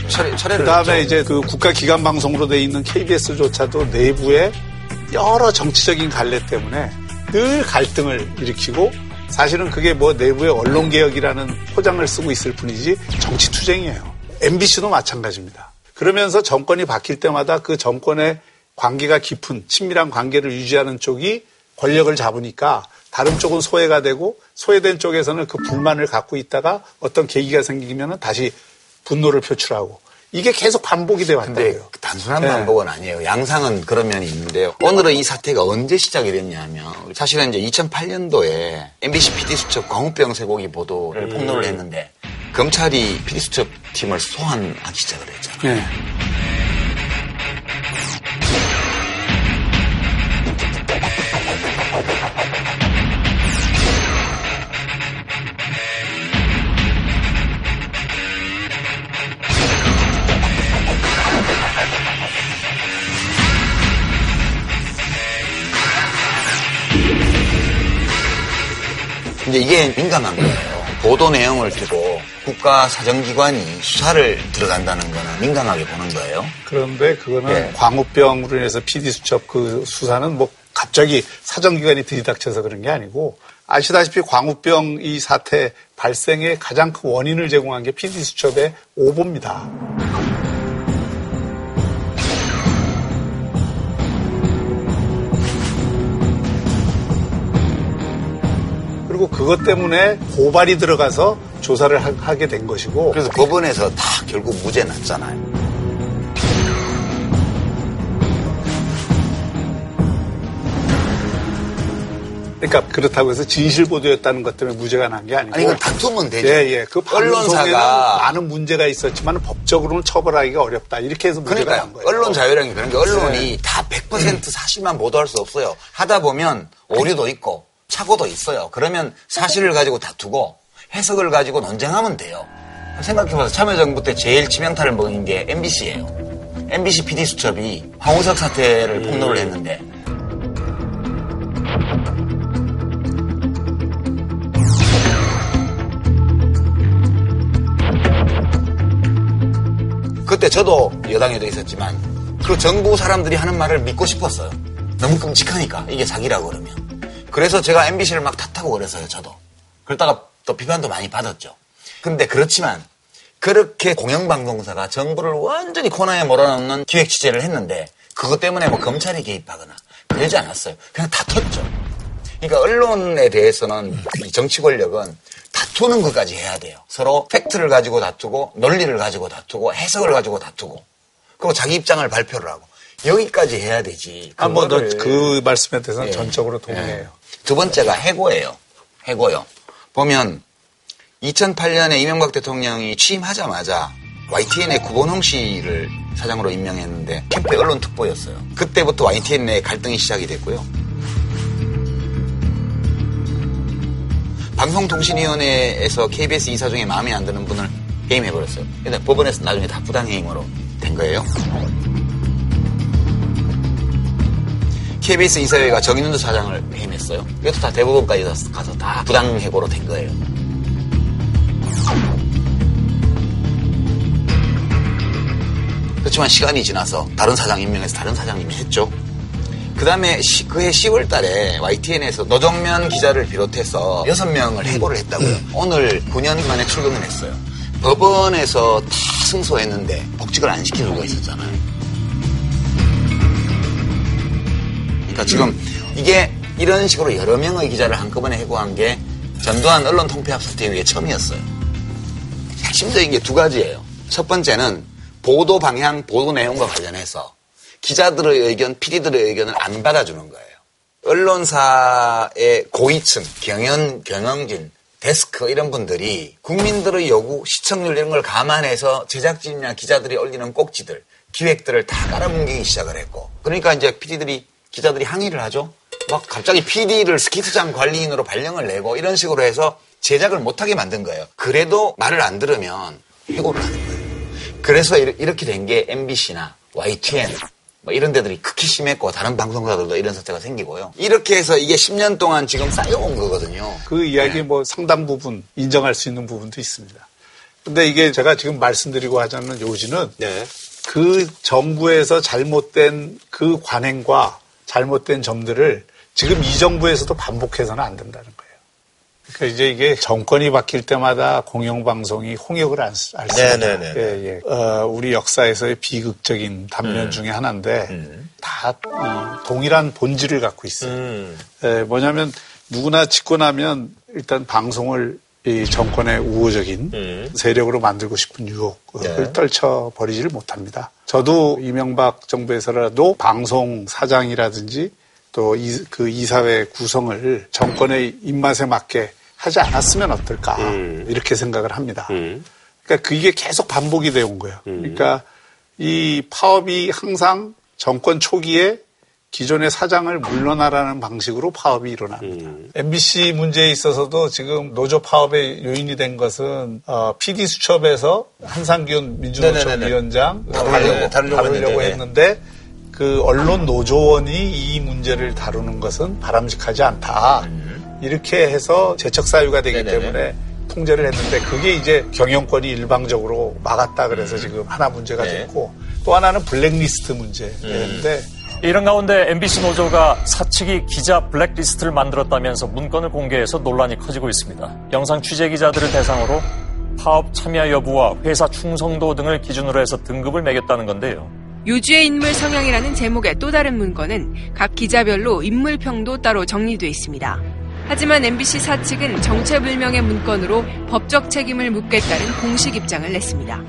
철회, 철회를 그다음에 했죠. 이제 그 국가 기관 방송으로 돼 있는 KBS조차도 내부에 여러 정치적인 갈래 때문에 늘 갈등을 일으키고 사실은 그게 뭐 내부의 언론 개혁이라는 포장을 쓰고 있을 뿐이지 정치 투쟁이에요. MBC도 마찬가지입니다. 그러면서 정권이 바뀔 때마다 그 정권의 관계가 깊은 친밀한 관계를 유지하는 쪽이 권력을 잡으니까 다른 쪽은 소외가 되고 소외된 쪽에서는 그 불만을 갖고 있다가 어떤 계기가 생기면 다시 분노를 표출하고 이게 계속 반복이 돼 왔다고요. 단순한 네. 반복은 아니에요. 양상은 그런 면이 있는데요. 오늘은 이 사태가 언제 시작이 됐냐면 사실은 이제 2008년도에 MBC PD 수첩 광우병 쇠고기 보도를 폭로를 했는데 검찰이 PD 수첩 팀을 소환하기 시작을 했잖아요. 네. 이제 이게 민감한 거예요. 보도 내용을 두고 국가 사정기관이 수사를 들어간다는 거는 민감하게 보는 거예요. 그런데 그거는 예. 광우병으로 인해서 PD 수첩 그 수사는 뭐 갑자기 사정기관이 들이닥쳐서 그런 게 아니고 아시다시피 광우병 이 사태 발생의 가장 큰 원인을 제공한 게 PD 수첩의 오보입니다. 그리고 그것 때문에 고발이 들어가서 조사를 하- 하게 된 것이고 그래서 법원에서 다 결국 무죄 났잖아요. 그러니까 그렇다고 해서 진실 보도였다는 것 때문에 무죄가 난 게 아니고 아니, 이건 다투면 되죠. 예, 예. 그 언론사가 언론사가- 많은 문제가 있었지만 법적으로는 처벌하기가 어렵다. 이렇게 해서 문제가 그러니까요. 난 거예요. 언론 자유라는 게 그런 게 언론이 네. 다100% 사실만 보도할 수 없어요. 하다 보면 오류도 있고 착오도 있어요. 그러면 사실을 가지고 다투고 해석을 가지고 논쟁하면 돼요. 생각해봐서 참여정부 때 제일 치명타를 먹인 게 MBC예요. MBC PD 수첩이 황우석 사태를 폭로를 했는데 그때 저도 여당에도 있었지만 그 정부 사람들이 하는 말을 믿고 싶었어요. 너무 끔찍하니까 이게 사기라고 그러면. 그래서 제가 MBC를 막 탓하고 그랬어요. 저도. 그러다가 또 비판도 많이 받았죠. 근데 그렇지만 그렇게 공영방송사가 정부를 완전히 코너에 몰아넣는 기획 취재를 했는데 그것 때문에 뭐 검찰이 개입하거나 그러지 않았어요. 그냥 다퉜죠. 그러니까 언론에 대해서는 이 정치 권력은 다투는 것까지 해야 돼요. 서로 팩트를 가지고 다투고 논리를 가지고 다투고 해석을 가지고 다투고 그리고 자기 입장을 발표를 하고 여기까지 해야 되지. 아, 뭐, 너 그거를- 그 말씀에 대해서는 예. 전적으로 동의해요. 두 번째가 해고예요. 해고요. 보면 2008년에 이명박 대통령이 취임하자마자 YTN의 구본홍 씨를 사장으로 임명했는데 캠프 언론 특보였어요. 그때부터 YTN 내 갈등이 시작이 됐고요. 방송통신위원회에서 KBS 이사 중에 마음에 안 드는 분을 해임해버렸어요. 근데 법원에서 나중에 다 부당해임으로 된 거예요. KBS 이사회가 정인훈 사장을 해임했어요. 이것도 다 대법원까지 가서- 다 부당해고로 된 거예요. 그렇지만 시간이 지나서 다른 사장 임명해서 다른 사장님이 했죠. 그 다음에 그해 10월 달에 YTN에서 노정면 기자를 비롯해서 6명을 해고를 했다고요. 오늘 9년 만에 출근을 했어요. 법원에서 다 승소했는데 복직을 안 시켜주고 있었잖아요. 그러니까 지금 이게 이런 식으로 여러 명의 기자를 한꺼번에 해고한 게 전두환 언론 통폐합 사태 이후에 처음이었어요. 핵심적인 게 두 가지예요. 첫 번째는 보도 방향, 보도 내용과 관련해서 기자들의 의견, PD들의 의견을 안 받아주는 거예요. 언론사의 고위층, 경연, 경영진, 데스크 이런 분들이 국민들의 요구, 시청률 이런 걸 감안해서 제작진이나 기자들이 올리는 꼭지들, 기획들을 다 깔아뭉개기 시작을 했고 그러니까 이제 PD들이 기자들이 항의를 하죠. 막 갑자기 PD를 스키트장 관리인으로 발령을 내고 이런 식으로 해서 제작을 못하게 만든 거예요. 그래도 말을 안 들으면 해고를 하는 거예요. 그래서 이렇게 된 게 MBC나 YTN 뭐 이런 데들이 극히 심했고 다른 방송사들도 이런 사태가 생기고요. 이렇게 해서 이게 10년 동안 지금 쌓여온 거거든요. 그 이야기 뭐 상당 부분 인정할 수 있는 부분도 있습니다. 근데 이게 제가 지금 말씀드리고 하자는 요지는 그 정부에서 잘못된 그 관행과 잘못된 점들을 지금 이 정부에서도 반복해서는 안 된다는 거예요. 그러니까 이제 이게 정권이 바뀔 때마다 공영방송이 홍역을 안, 쓰- 앓습니다. 네네네. 예, 예. 어, 우리 역사에서의 비극적인 단면 음. 중에 하나인데 다이 동일한 본질을 갖고 있어요. 음. 에, 뭐냐면 누구나 짓고 나면 일단 방송을 이 정권의 우호적인 음. 세력으로 만들고 싶은 유혹을 네. 떨쳐버리지를 못합니다. 저도 이명박 정부에서라도 방송 사장이라든지 또 그 이사회 구성을 정권의 입맛에 맞게 하지 않았으면 어떨까 음. 이렇게 생각을 합니다. 그러니까 그게 계속 반복이 되어 온 거예요. 음. 그러니까 이 파업이 항상 정권 초기에 기존의 사장을 물러나라는 방식으로 파업이 일어납니다. 음. MBC 문제에 있어서도 지금 노조 파업의 요인이 된 것은 어, PD 수첩에서 한상균 민주노총 네네네네. 위원장 다루려고, 다루려고 다루려고 했는데, 했는데 그 언론 노조원이 이 문제를 다루는 것은 바람직하지 않다. 이렇게 해서 재척 사유가 되기 음. 네네네. 때문에 통제를 했는데 그게 이제 경영권이 일방적으로 막았다 그래서 지금 하나 문제가 네. 됐고 또 하나는 블랙리스트 문제인데 이런 가운데 MBC 노조가 사측이 기자 블랙리스트를 만들었다면서 문건을 공개해서 논란이 커지고 있습니다. 영상 취재 기자들을 대상으로 파업 참여 여부와 회사 충성도 등을 기준으로 해서 등급을 매겼다는 건데요. 요주의 인물 성향이라는 제목의 또 다른 문건은 각 기자별로 인물평도 따로 정리돼 있습니다. 하지만 MBC 사측은 정체불명의 문건으로 법적 책임을 묻겠다는 공식 입장을 냈습니다.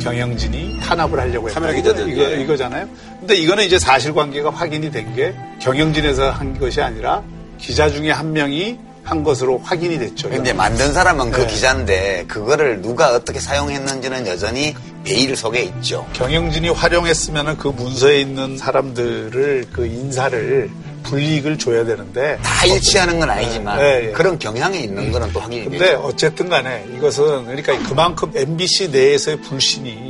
경영진이 탄압을 하려고 했다. 카메라 기자들. 이거, 예. 이거잖아요. 근데 이거는 이제 사실관계가 확인이 된 게 경영진에서 한 것이 아니라 기자 중에 한 명이 한 것으로 확인이 됐죠. 근데 만든 사람은 그 네. 기자인데 그거를 누가 어떻게 사용했는지는 여전히 베일 속에 있죠. 경영진이 활용했으면 그 문서에 있는 사람들을 그 인사를 불이익을 줘야 되는데 다 일치하는 건 아니지만 네, 예. 그런 경향이 있는 거는 또 확인이 근데 되죠. 어쨌든 간에 이것은 그러니까 그만큼 MBC 내에서의 불신이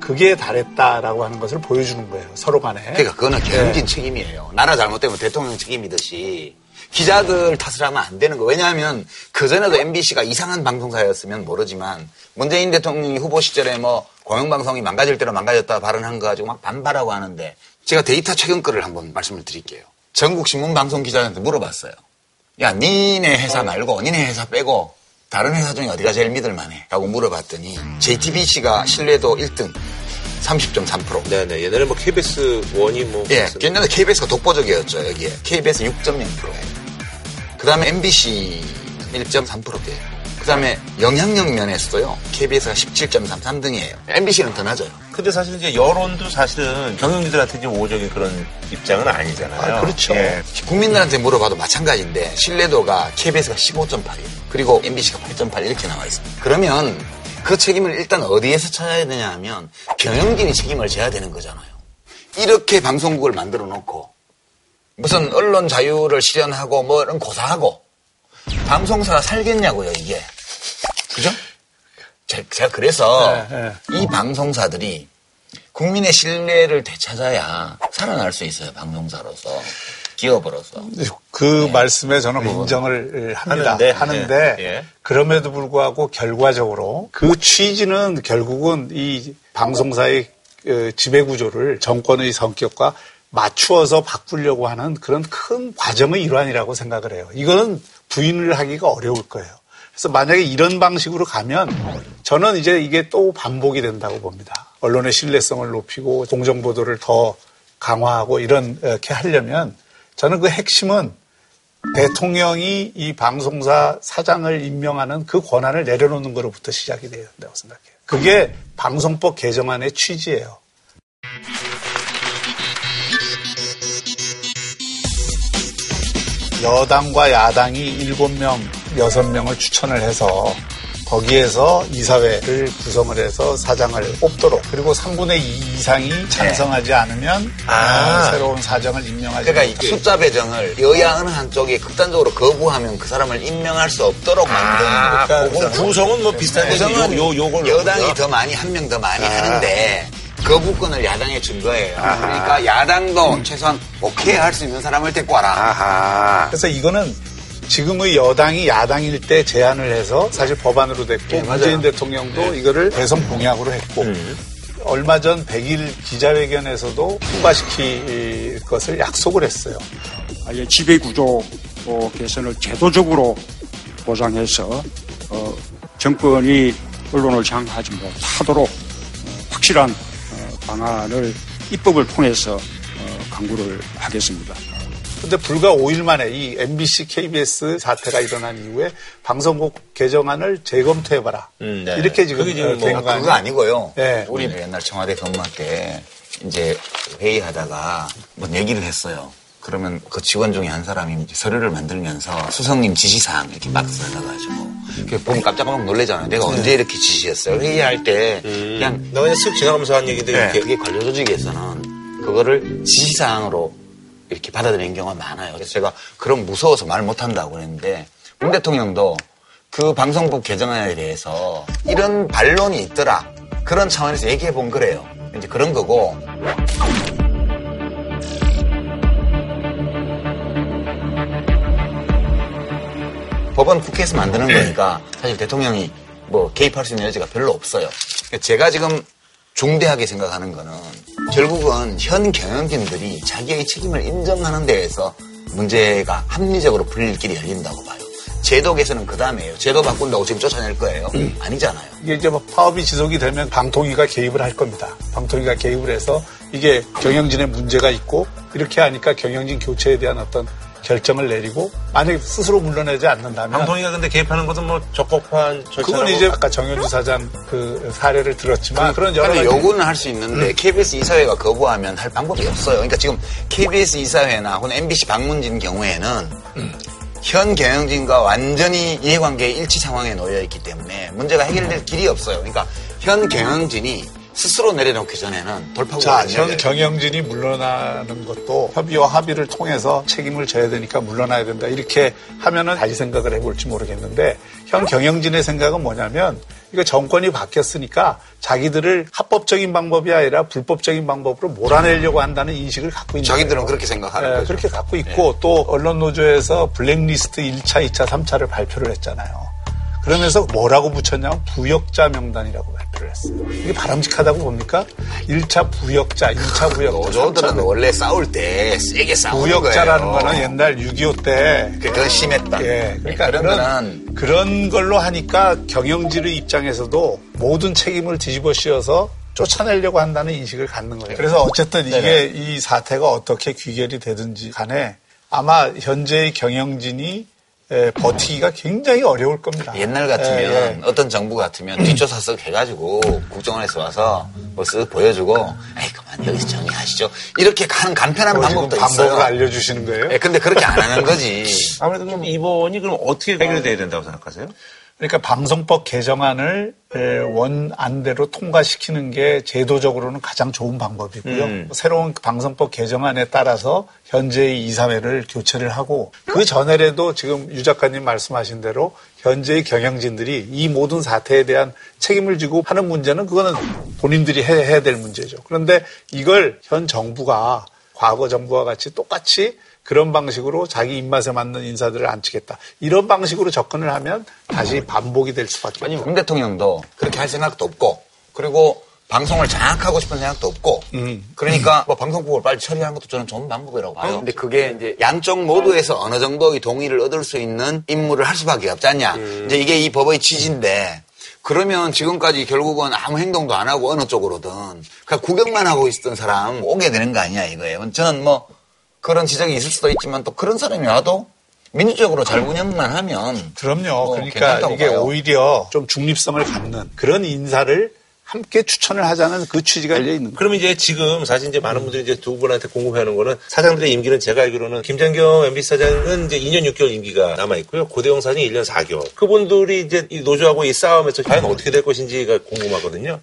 극에 달했다라고 하는 것을 보여주는 거예요. 서로 간에. 그러니까 그거는 경영진 네. 책임이에요. 나라 잘못되면 대통령 책임이듯이 기자들 탓을 하면 안 되는 거. 왜냐하면 그전에도 MBC가 이상한 방송사였으면 모르지만 문재인 대통령이 후보 시절에 뭐 공영방송이 망가질 대로 망가졌다 발언한 거 가지고 막 반발하고 하는데 제가 데이터 최근 거를 한번 말씀을 드릴게요. 전국 신문 방송 기자한테 물어봤어요. 야, 니네 회사 말고 니네 회사 빼고 다른 회사 중에 어디가 제일 믿을만해? 라고 물어봤더니 JTBC가 신뢰도 1등 30.3%. 네네. 옛날에 뭐 KBS 원이 뭐. 예, 옛날에 KBS가 독보적이었죠, 여기에. KBS 6.0%예요. 그 다음에 MBC 1.3%대예요. 그 다음에 영향력 면에서도요, KBS가 17.3, 3등이에요. MBC는 더 낮아요. 근데 사실 이제 여론도 사실은 경영진들한테 좀 우호적인 그런 입장은 아니잖아요. 아, 그렇죠. 예. 국민들한테 물어봐도 마찬가지인데 신뢰도가 KBS가 15.8이에요. 그리고 MBC가 8.8 이렇게 나와 있습니다. 그러면 그 책임을 일단 어디에서 찾아야 되냐 하면 경영진이 책임을 져야 되는 거잖아요. 이렇게 방송국을 만들어 놓고 무슨 언론 자유를 실현하고 뭐 이런 고사하고 방송사가 살겠냐고요 이게. 그죠? 제- 제가 그래서 네, 이 방송사들이 국민의 신뢰를 되찾아야 살아날 수 있어요 방송사로서 기업으로서. 그 말씀에 저는 인정을 합니다. 하는데, 하는데, 네. 예. 그럼에도 불구하고 결과적으로 그 취지는 결국은 이 방송사의 어, 지배 구조를 정권의 성격과 맞추어서 바꾸려고 하는 그런 큰 과정의 일환이라고 생각을 해요. 이거는 부인을 하기가 어려울 거예요. 그래서 만약에 이런 방식으로 가면 저는 이제 이게 또 반복이 된다고 봅니다. 언론의 신뢰성을 높이고 공정 보도를 더 강화하고 이렇게 하려면 저는 그 핵심은 대통령이 이 방송사 사장을 임명하는 그 권한을 내려놓는 것부터 시작이 돼야 된다고 생각해요. 그게 방송법 개정안의 취지예요. 여당과 야당이 7명, 6명을 추천을 해서 거기에서 이사회를 구성을 해서 사장을 뽑도록 그리고 3분의 2 이상이 찬성하지 않으면 아. 어, 새로운 사장을 임명하지 그러니까 이 못하게. 숫자 배정을 여야 어느 한쪽이 극단적으로 거부하면 그 사람을 임명할 수 없도록 만드는 아, 그건 구성은 뭐 비슷한데 구성은 요- 요- 요걸 여당이. 더 많이 한 명 더 많이 아. 하는데 거부권을 야당에 준 거예요. 그러니까 야당도 최소한 오케이 할 수 있는 사람을 데리고 와라. 그래서 이거는 지금의 여당이 야당일 때 제안을 해서 사실 법안으로 됐고 네, 맞아요. 문재인 대통령도 이거를 대선 공약으로 했고 얼마 전 100일 기자회견에서도 통과시킬 것을 약속을 했어요. 아예 지배 구조 어, 개선을 제도적으로 보장해서 어, 정권이 언론을 장악하지 못하도록 어, 확실한 어, 방안을 입법을 통해서 어, 강구를 하겠습니다. 근데 불과 5일 만에 이 MBC, KBS 사태가 일어난 이후에 방송국 개정안을 재검토해봐라. 네. 이렇게 지금 그게 지금 뭐, 거 그거? 아니고요. 네. 우리 옛날 청와대 근무할 때 이제 회의하다가 뭐 얘기를 했어요. 그러면 그 직원 중에 한 사람이 이제 서류를 만들면서 수석님 지시사항 이렇게 막 써놔가지고 이렇게 보면 깜짝깜짝 놀래잖아요. 내가 네. 언제 이렇게 지시했어요? 회의할 때 그냥 나 그냥 쓱 지나가면서 한 얘기인데 네. 이렇게 그게 관료 조직에서는 그거를 지시사항으로 이렇게 받아들이는 경우가 많아요. 그래서 제가 그럼 무서워서 말 못한다고 그랬는데 문 대통령도 그 방송법 개정안에 대해서 이런 반론이 있더라. 그런 차원에서 얘기해 본 거래요. 이제 그런 거고. 법은 국회에서 만드는 거니까 사실 대통령이 뭐 개입할 수 있는 여지가 별로 없어요. 그러니까 제가 지금 중대하게 생각하는 거는 결국은 현 경영진들이 자기의 책임을 인정하는 데에서 문제가 합리적으로 풀릴 길이 열린다고 봐요. 제도 개선은 그 다음에요. 제도 바꾼다고 지금 쫓아낼 거예요? 아니잖아요. 이게 이제 뭐 파업이 지속이 되면 방통위가 개입을 할 겁니다. 방통위가 개입을 해서 이게 경영진의 문제가 있고 이렇게 하니까 경영진 교체에 대한 어떤 결정을 내리고 만약에 스스로 물러나지 않는다면 방통위가 근데 개입하는 것은 뭐 적법한 절차라고 그건 이제 아까 정현주 사장 그 사례를 들었지만 그 런 여러 근데 가지 요구는 할 수 있는데 KBS 이사회가 거부하면 할 방법이 없어요. 그러니까 지금 KBS 이사회나 혹은 MBC 방문진 경우에는 현 경영진과 완전히 이해관계 일치 상황에 놓여 있기 때문에 문제가 해결될 길이 없어요. 그러니까 현 경영진이 스스로 내려놓기 전에는 돌파구가 자. 현 경영진이 물러나는 것도 협의와 합의를 통해서 책임을 져야 되니까 물러나야 된다. 이렇게 하면은 다시 생각을 해볼지 모르겠는데 현 경영진의 생각은 뭐냐면 이거 정권이 바뀌었으니까 자기들을 합법적인 방법이 아니라 불법적인 방법으로 몰아내려고 한다는 인식을 갖고 있는 자기들은 거예요. 그렇게 생각하는 네, 거죠. 그렇게 갖고 있고 또 언론 노조에서 블랙리스트 1차, 2차, 3차를 발표를 했잖아요. 그러면서 뭐라고 붙였냐면 부역자 명단이라고 발표를 했어요. 이게 바람직하다고 봅니까? 1차 부역자, 2차 부역자. 노조들은 원래 싸울 때 세게 싸우는 부역자라는 거예요. 거는 옛날 6.25 때 그건 심했다. 예, 그러니까 그런 그런 거는 그런 걸로 하니까 경영진의 입장에서도 모든 책임을 뒤집어 씌워서 쫓아내려고 한다는 인식을 갖는 거예요. 그래서 어쨌든 이게 네네. 이 사태가 어떻게 귀결이 되든지 간에 아마 현재의 경영진이 에, 버티기가 굉장히 어려울 겁니다. 옛날 같으면 예, 예. 어떤 정부 같으면 뒷조사 쓱 해가지고 국정원에서 와서 뭐쓱 보여주고 에이 그만 여기서 정리하시죠 이렇게 가는 간편한 어, 방법도 방법을 있어요. 알려주시는 거예요? 예, 근데 그렇게 안 하는 거지. 아무래도 그럼 이번이 그럼 어떻게 해결돼야 된다고 생각하세요? 그러니까 방송법 개정안을 에, 원안대로 통과시키는 게 제도적으로는 가장 좋은 방법이고요. 음. 새로운 방송법 개정안에 따라서 현재의 이사회를 교체를 하고 그 전에라도 지금 유 작가님 말씀하신 대로 현재의 경영진들이 이 모든 사태에 대한 책임을 지고 하는 문제는 그거는 본인들이 해- 해야 될 문제죠. 그런데 이걸 현 정부가 과거 정부와 같이 똑같이 그런 방식으로 자기 입맛에 맞는 인사들을 앉히겠다. 이런 방식으로 접근을 하면 다시 반복이 될 수밖에 아니, 없죠. 문 대통령도 그렇게 할 생각도 없고, 그리고 방송을 장악하고 싶은 생각도 없고, 음. 그러니까 뭐 방송국을 빨리 처리하는 것도 저는 좋은 방법이라고 봐요. 근데 그게 이제 양쪽 모두에서 어느 정도의 동의를 얻을 수 있는 임무를 할 수밖에 없지 않냐. 이제 이게 이 법의 취지인데, 그러면 지금까지 결국은 아무 행동도 안 하고 어느 쪽으로든 그냥 구경만 하고 있었던 사람 오게 되는 거 아니냐 이거예요. 저는 뭐 그런 지적이 있을 수도 있지만 또 그런 사람이 와도 민주적으로 잘 운영만 하면 그럼요. 뭐 그러니까 이게 봐요. 오히려 좀 중립성을 갖는 그런 인사를 함께 추천을 하자는 그 취지가 열려 있는 거예요. 그러면 이제 지금 사실 이제 많은 분들이 이제 두 분한테 궁금해하는 거는 사장들의 임기는 제가 알기로는 김장겸 MB 사장은 이제 2년 6개월 임기가 남아 있고요. 고대영 사장이 1년 4개월. 그분들이 이제 이 노조하고 이 싸움에서 과연 어떻게 될 것인지가 궁금하거든요.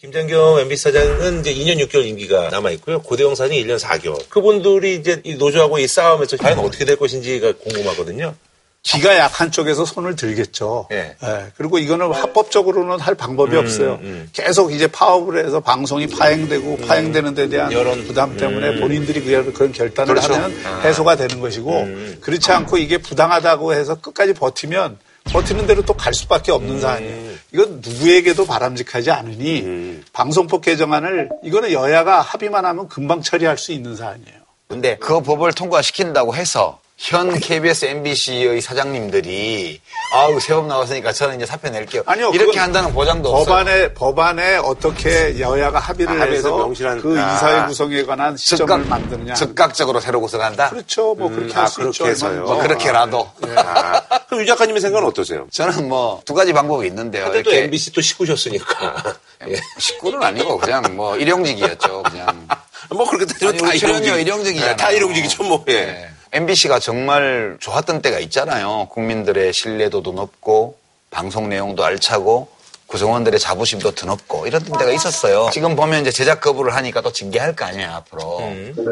김장겸 MB 사장은 이제 2년 6개월 임기가 남아 있고요. 고대영 사장이 1년 4개월. 그분들이 이제 이 노조하고 이 싸움에서 과연 어떻게 될 것인지가 궁금하거든요. 기가 약한 쪽에서 손을 들겠죠. 예. 예, 그리고 이거는 합법적으로는 할 방법이 음, 없어요. 음. 계속 이제 파업을 해서 방송이 파행되고 파행되는 데 대한 여론. 부담 때문에 음. 본인들이 그런 그런 결단을 그렇죠. 하면 아. 해소가 되는 것이고 음. 그렇지 않고 이게 부당하다고 해서 끝까지 버티면 버티는 대로 또 갈 수밖에 없는 음. 사안이에요. 이건 누구에게도 바람직하지 않으니 음. 방송법 개정안을 이거는 여야가 합의만 하면 금방 처리할 수 있는 사안이에요. 근데 그 법을 통과시킨다고 해서 현 KBS, MBC의 사장님들이 아우 새법 나왔으니까 저는 이제 사표 낼게요. 아니요, 이렇게 한다는 보장도 없어요. 법안에 법안에 어떻게 여야가 합의를 아, 합의해서 해서 명시한- 그 아. 이사회 구성에 관한 시점을 즉각, 만드느냐. 즉각적으로 새로 구성한다? 그렇죠. 뭐 그렇게 할수 아, 있죠. 그렇게 해서요. 얼마든지. 뭐 그렇게라도. 아, 그럼 유 작가님의 생각은 어떠세요? 저는 뭐 두 가지 방법이 있는데요. 근데 또 MBC 또 식구셨으니까. 예. 식구는 아니고 그냥 뭐 일용직이었죠. 그냥. 뭐 그렇게 따지면 아니, 다 일용직. 일용직이잖아요. 다 일용직이죠, 뭐. 예. 네. MBC가 정말 좋았던 때가 있잖아요. 국민들의 신뢰도도 높고 방송 내용도 알차고 구성원들의 자부심도 드높고 이런 때가 있었어요. 지금 보면 이제 제작 거부를 하니까 또 징계할 거 아니에요 앞으로.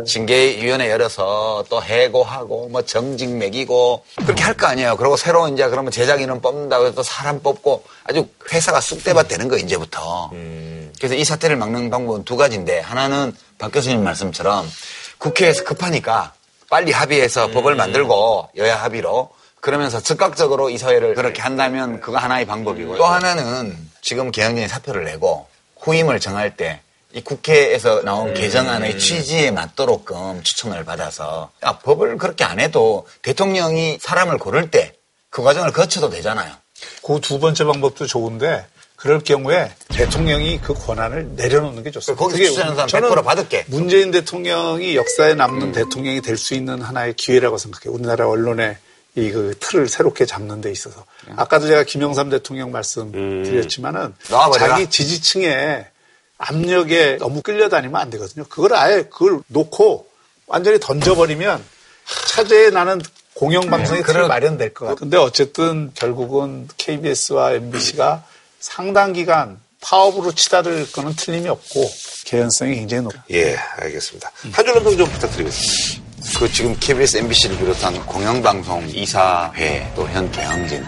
징계위원회 열어서 또 해고하고 뭐 정직 매기고 그렇게 할 거 아니에요. 그리고 새로 이제 그러면 제작인은 뽑는다고 해서 또 사람 뽑고 아주 회사가 쑥대밭 되는 거 이제부터. 그래서 이 사태를 막는 방법은 두 가지인데 하나는 박 교수님 말씀처럼 국회에서 급하니까 빨리 합의해서 법을 만들고 여야 합의로 그러면서 즉각적으로 이 사회를 그렇게 한다면 그거 하나의 방법이고요. 또 하나는 지금 개혁진이 사표를 내고 후임을 정할 때 이 국회에서 나온 개정안의 취지에 맞도록끔 추천을 받아서 야, 법을 그렇게 안 해도 대통령이 사람을 고를 때 그 과정을 거쳐도 되잖아요. 그 두 번째 방법도 좋은데 그럴 경우에 대통령이 그 권한을 내려놓는 게 좋습니다. 그게 추천한 사람 저는 100% 받을게. 문재인 대통령이 역사에 남는 대통령이 될 수 있는 하나의 기회라고 생각해요. 우리나라 언론의 이 그 틀을 새롭게 잡는 데 있어서. 아까도 제가 김영삼 대통령 말씀 드렸지만은 나와버려라. 자기 지지층에 압력에 너무 끌려다니면 안 되거든요. 그걸 아예 그걸 놓고 완전히 던져버리면 차제에 나는 공영방송의 틀 마련될 것 같아요. 근데 어쨌든 결국은 KBS와 MBC가 상당 기간 파업으로 치달을 거는 틀림이 없고 개연성이 굉장히 높아요. 예, 알겠습니다. 한 줄로 평 좀 부탁드리겠습니다. 그 지금 KBS, MBC를 비롯한 공영방송 이사회 또 현 경영진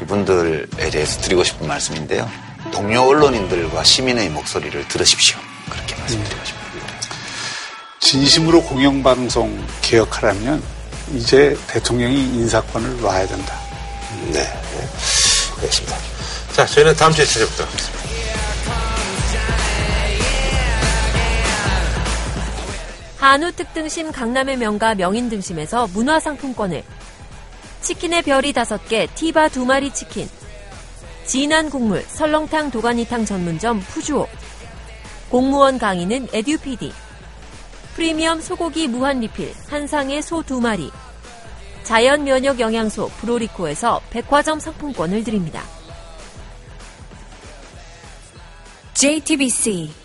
이분들에 대해서 드리고 싶은 말씀인데요. 동료 언론인들과 시민의 목소리를 들으십시오. 그렇게 말씀드리고 싶습니다. 진심으로 공영방송 개혁하려면 이제 대통령이 인사권을 놔야 된다. 네, 네. 알겠습니다. 자, 저희는 다음 주에 찾아뵙도록 하겠습니다. 한우 특등심 강남의 명가 명인 등심에서 문화상품권을. 치킨의 별이 5개 티바 2마리 치킨. 진한 국물 설렁탕 도가니탕 전문점 푸주오. 공무원 강의는 에듀피디. 프리미엄 소고기 무한 리필 한상의 소 2마리. 자연 면역 영양소 브로리코에서 백화점 상품권을 드립니다. JTBC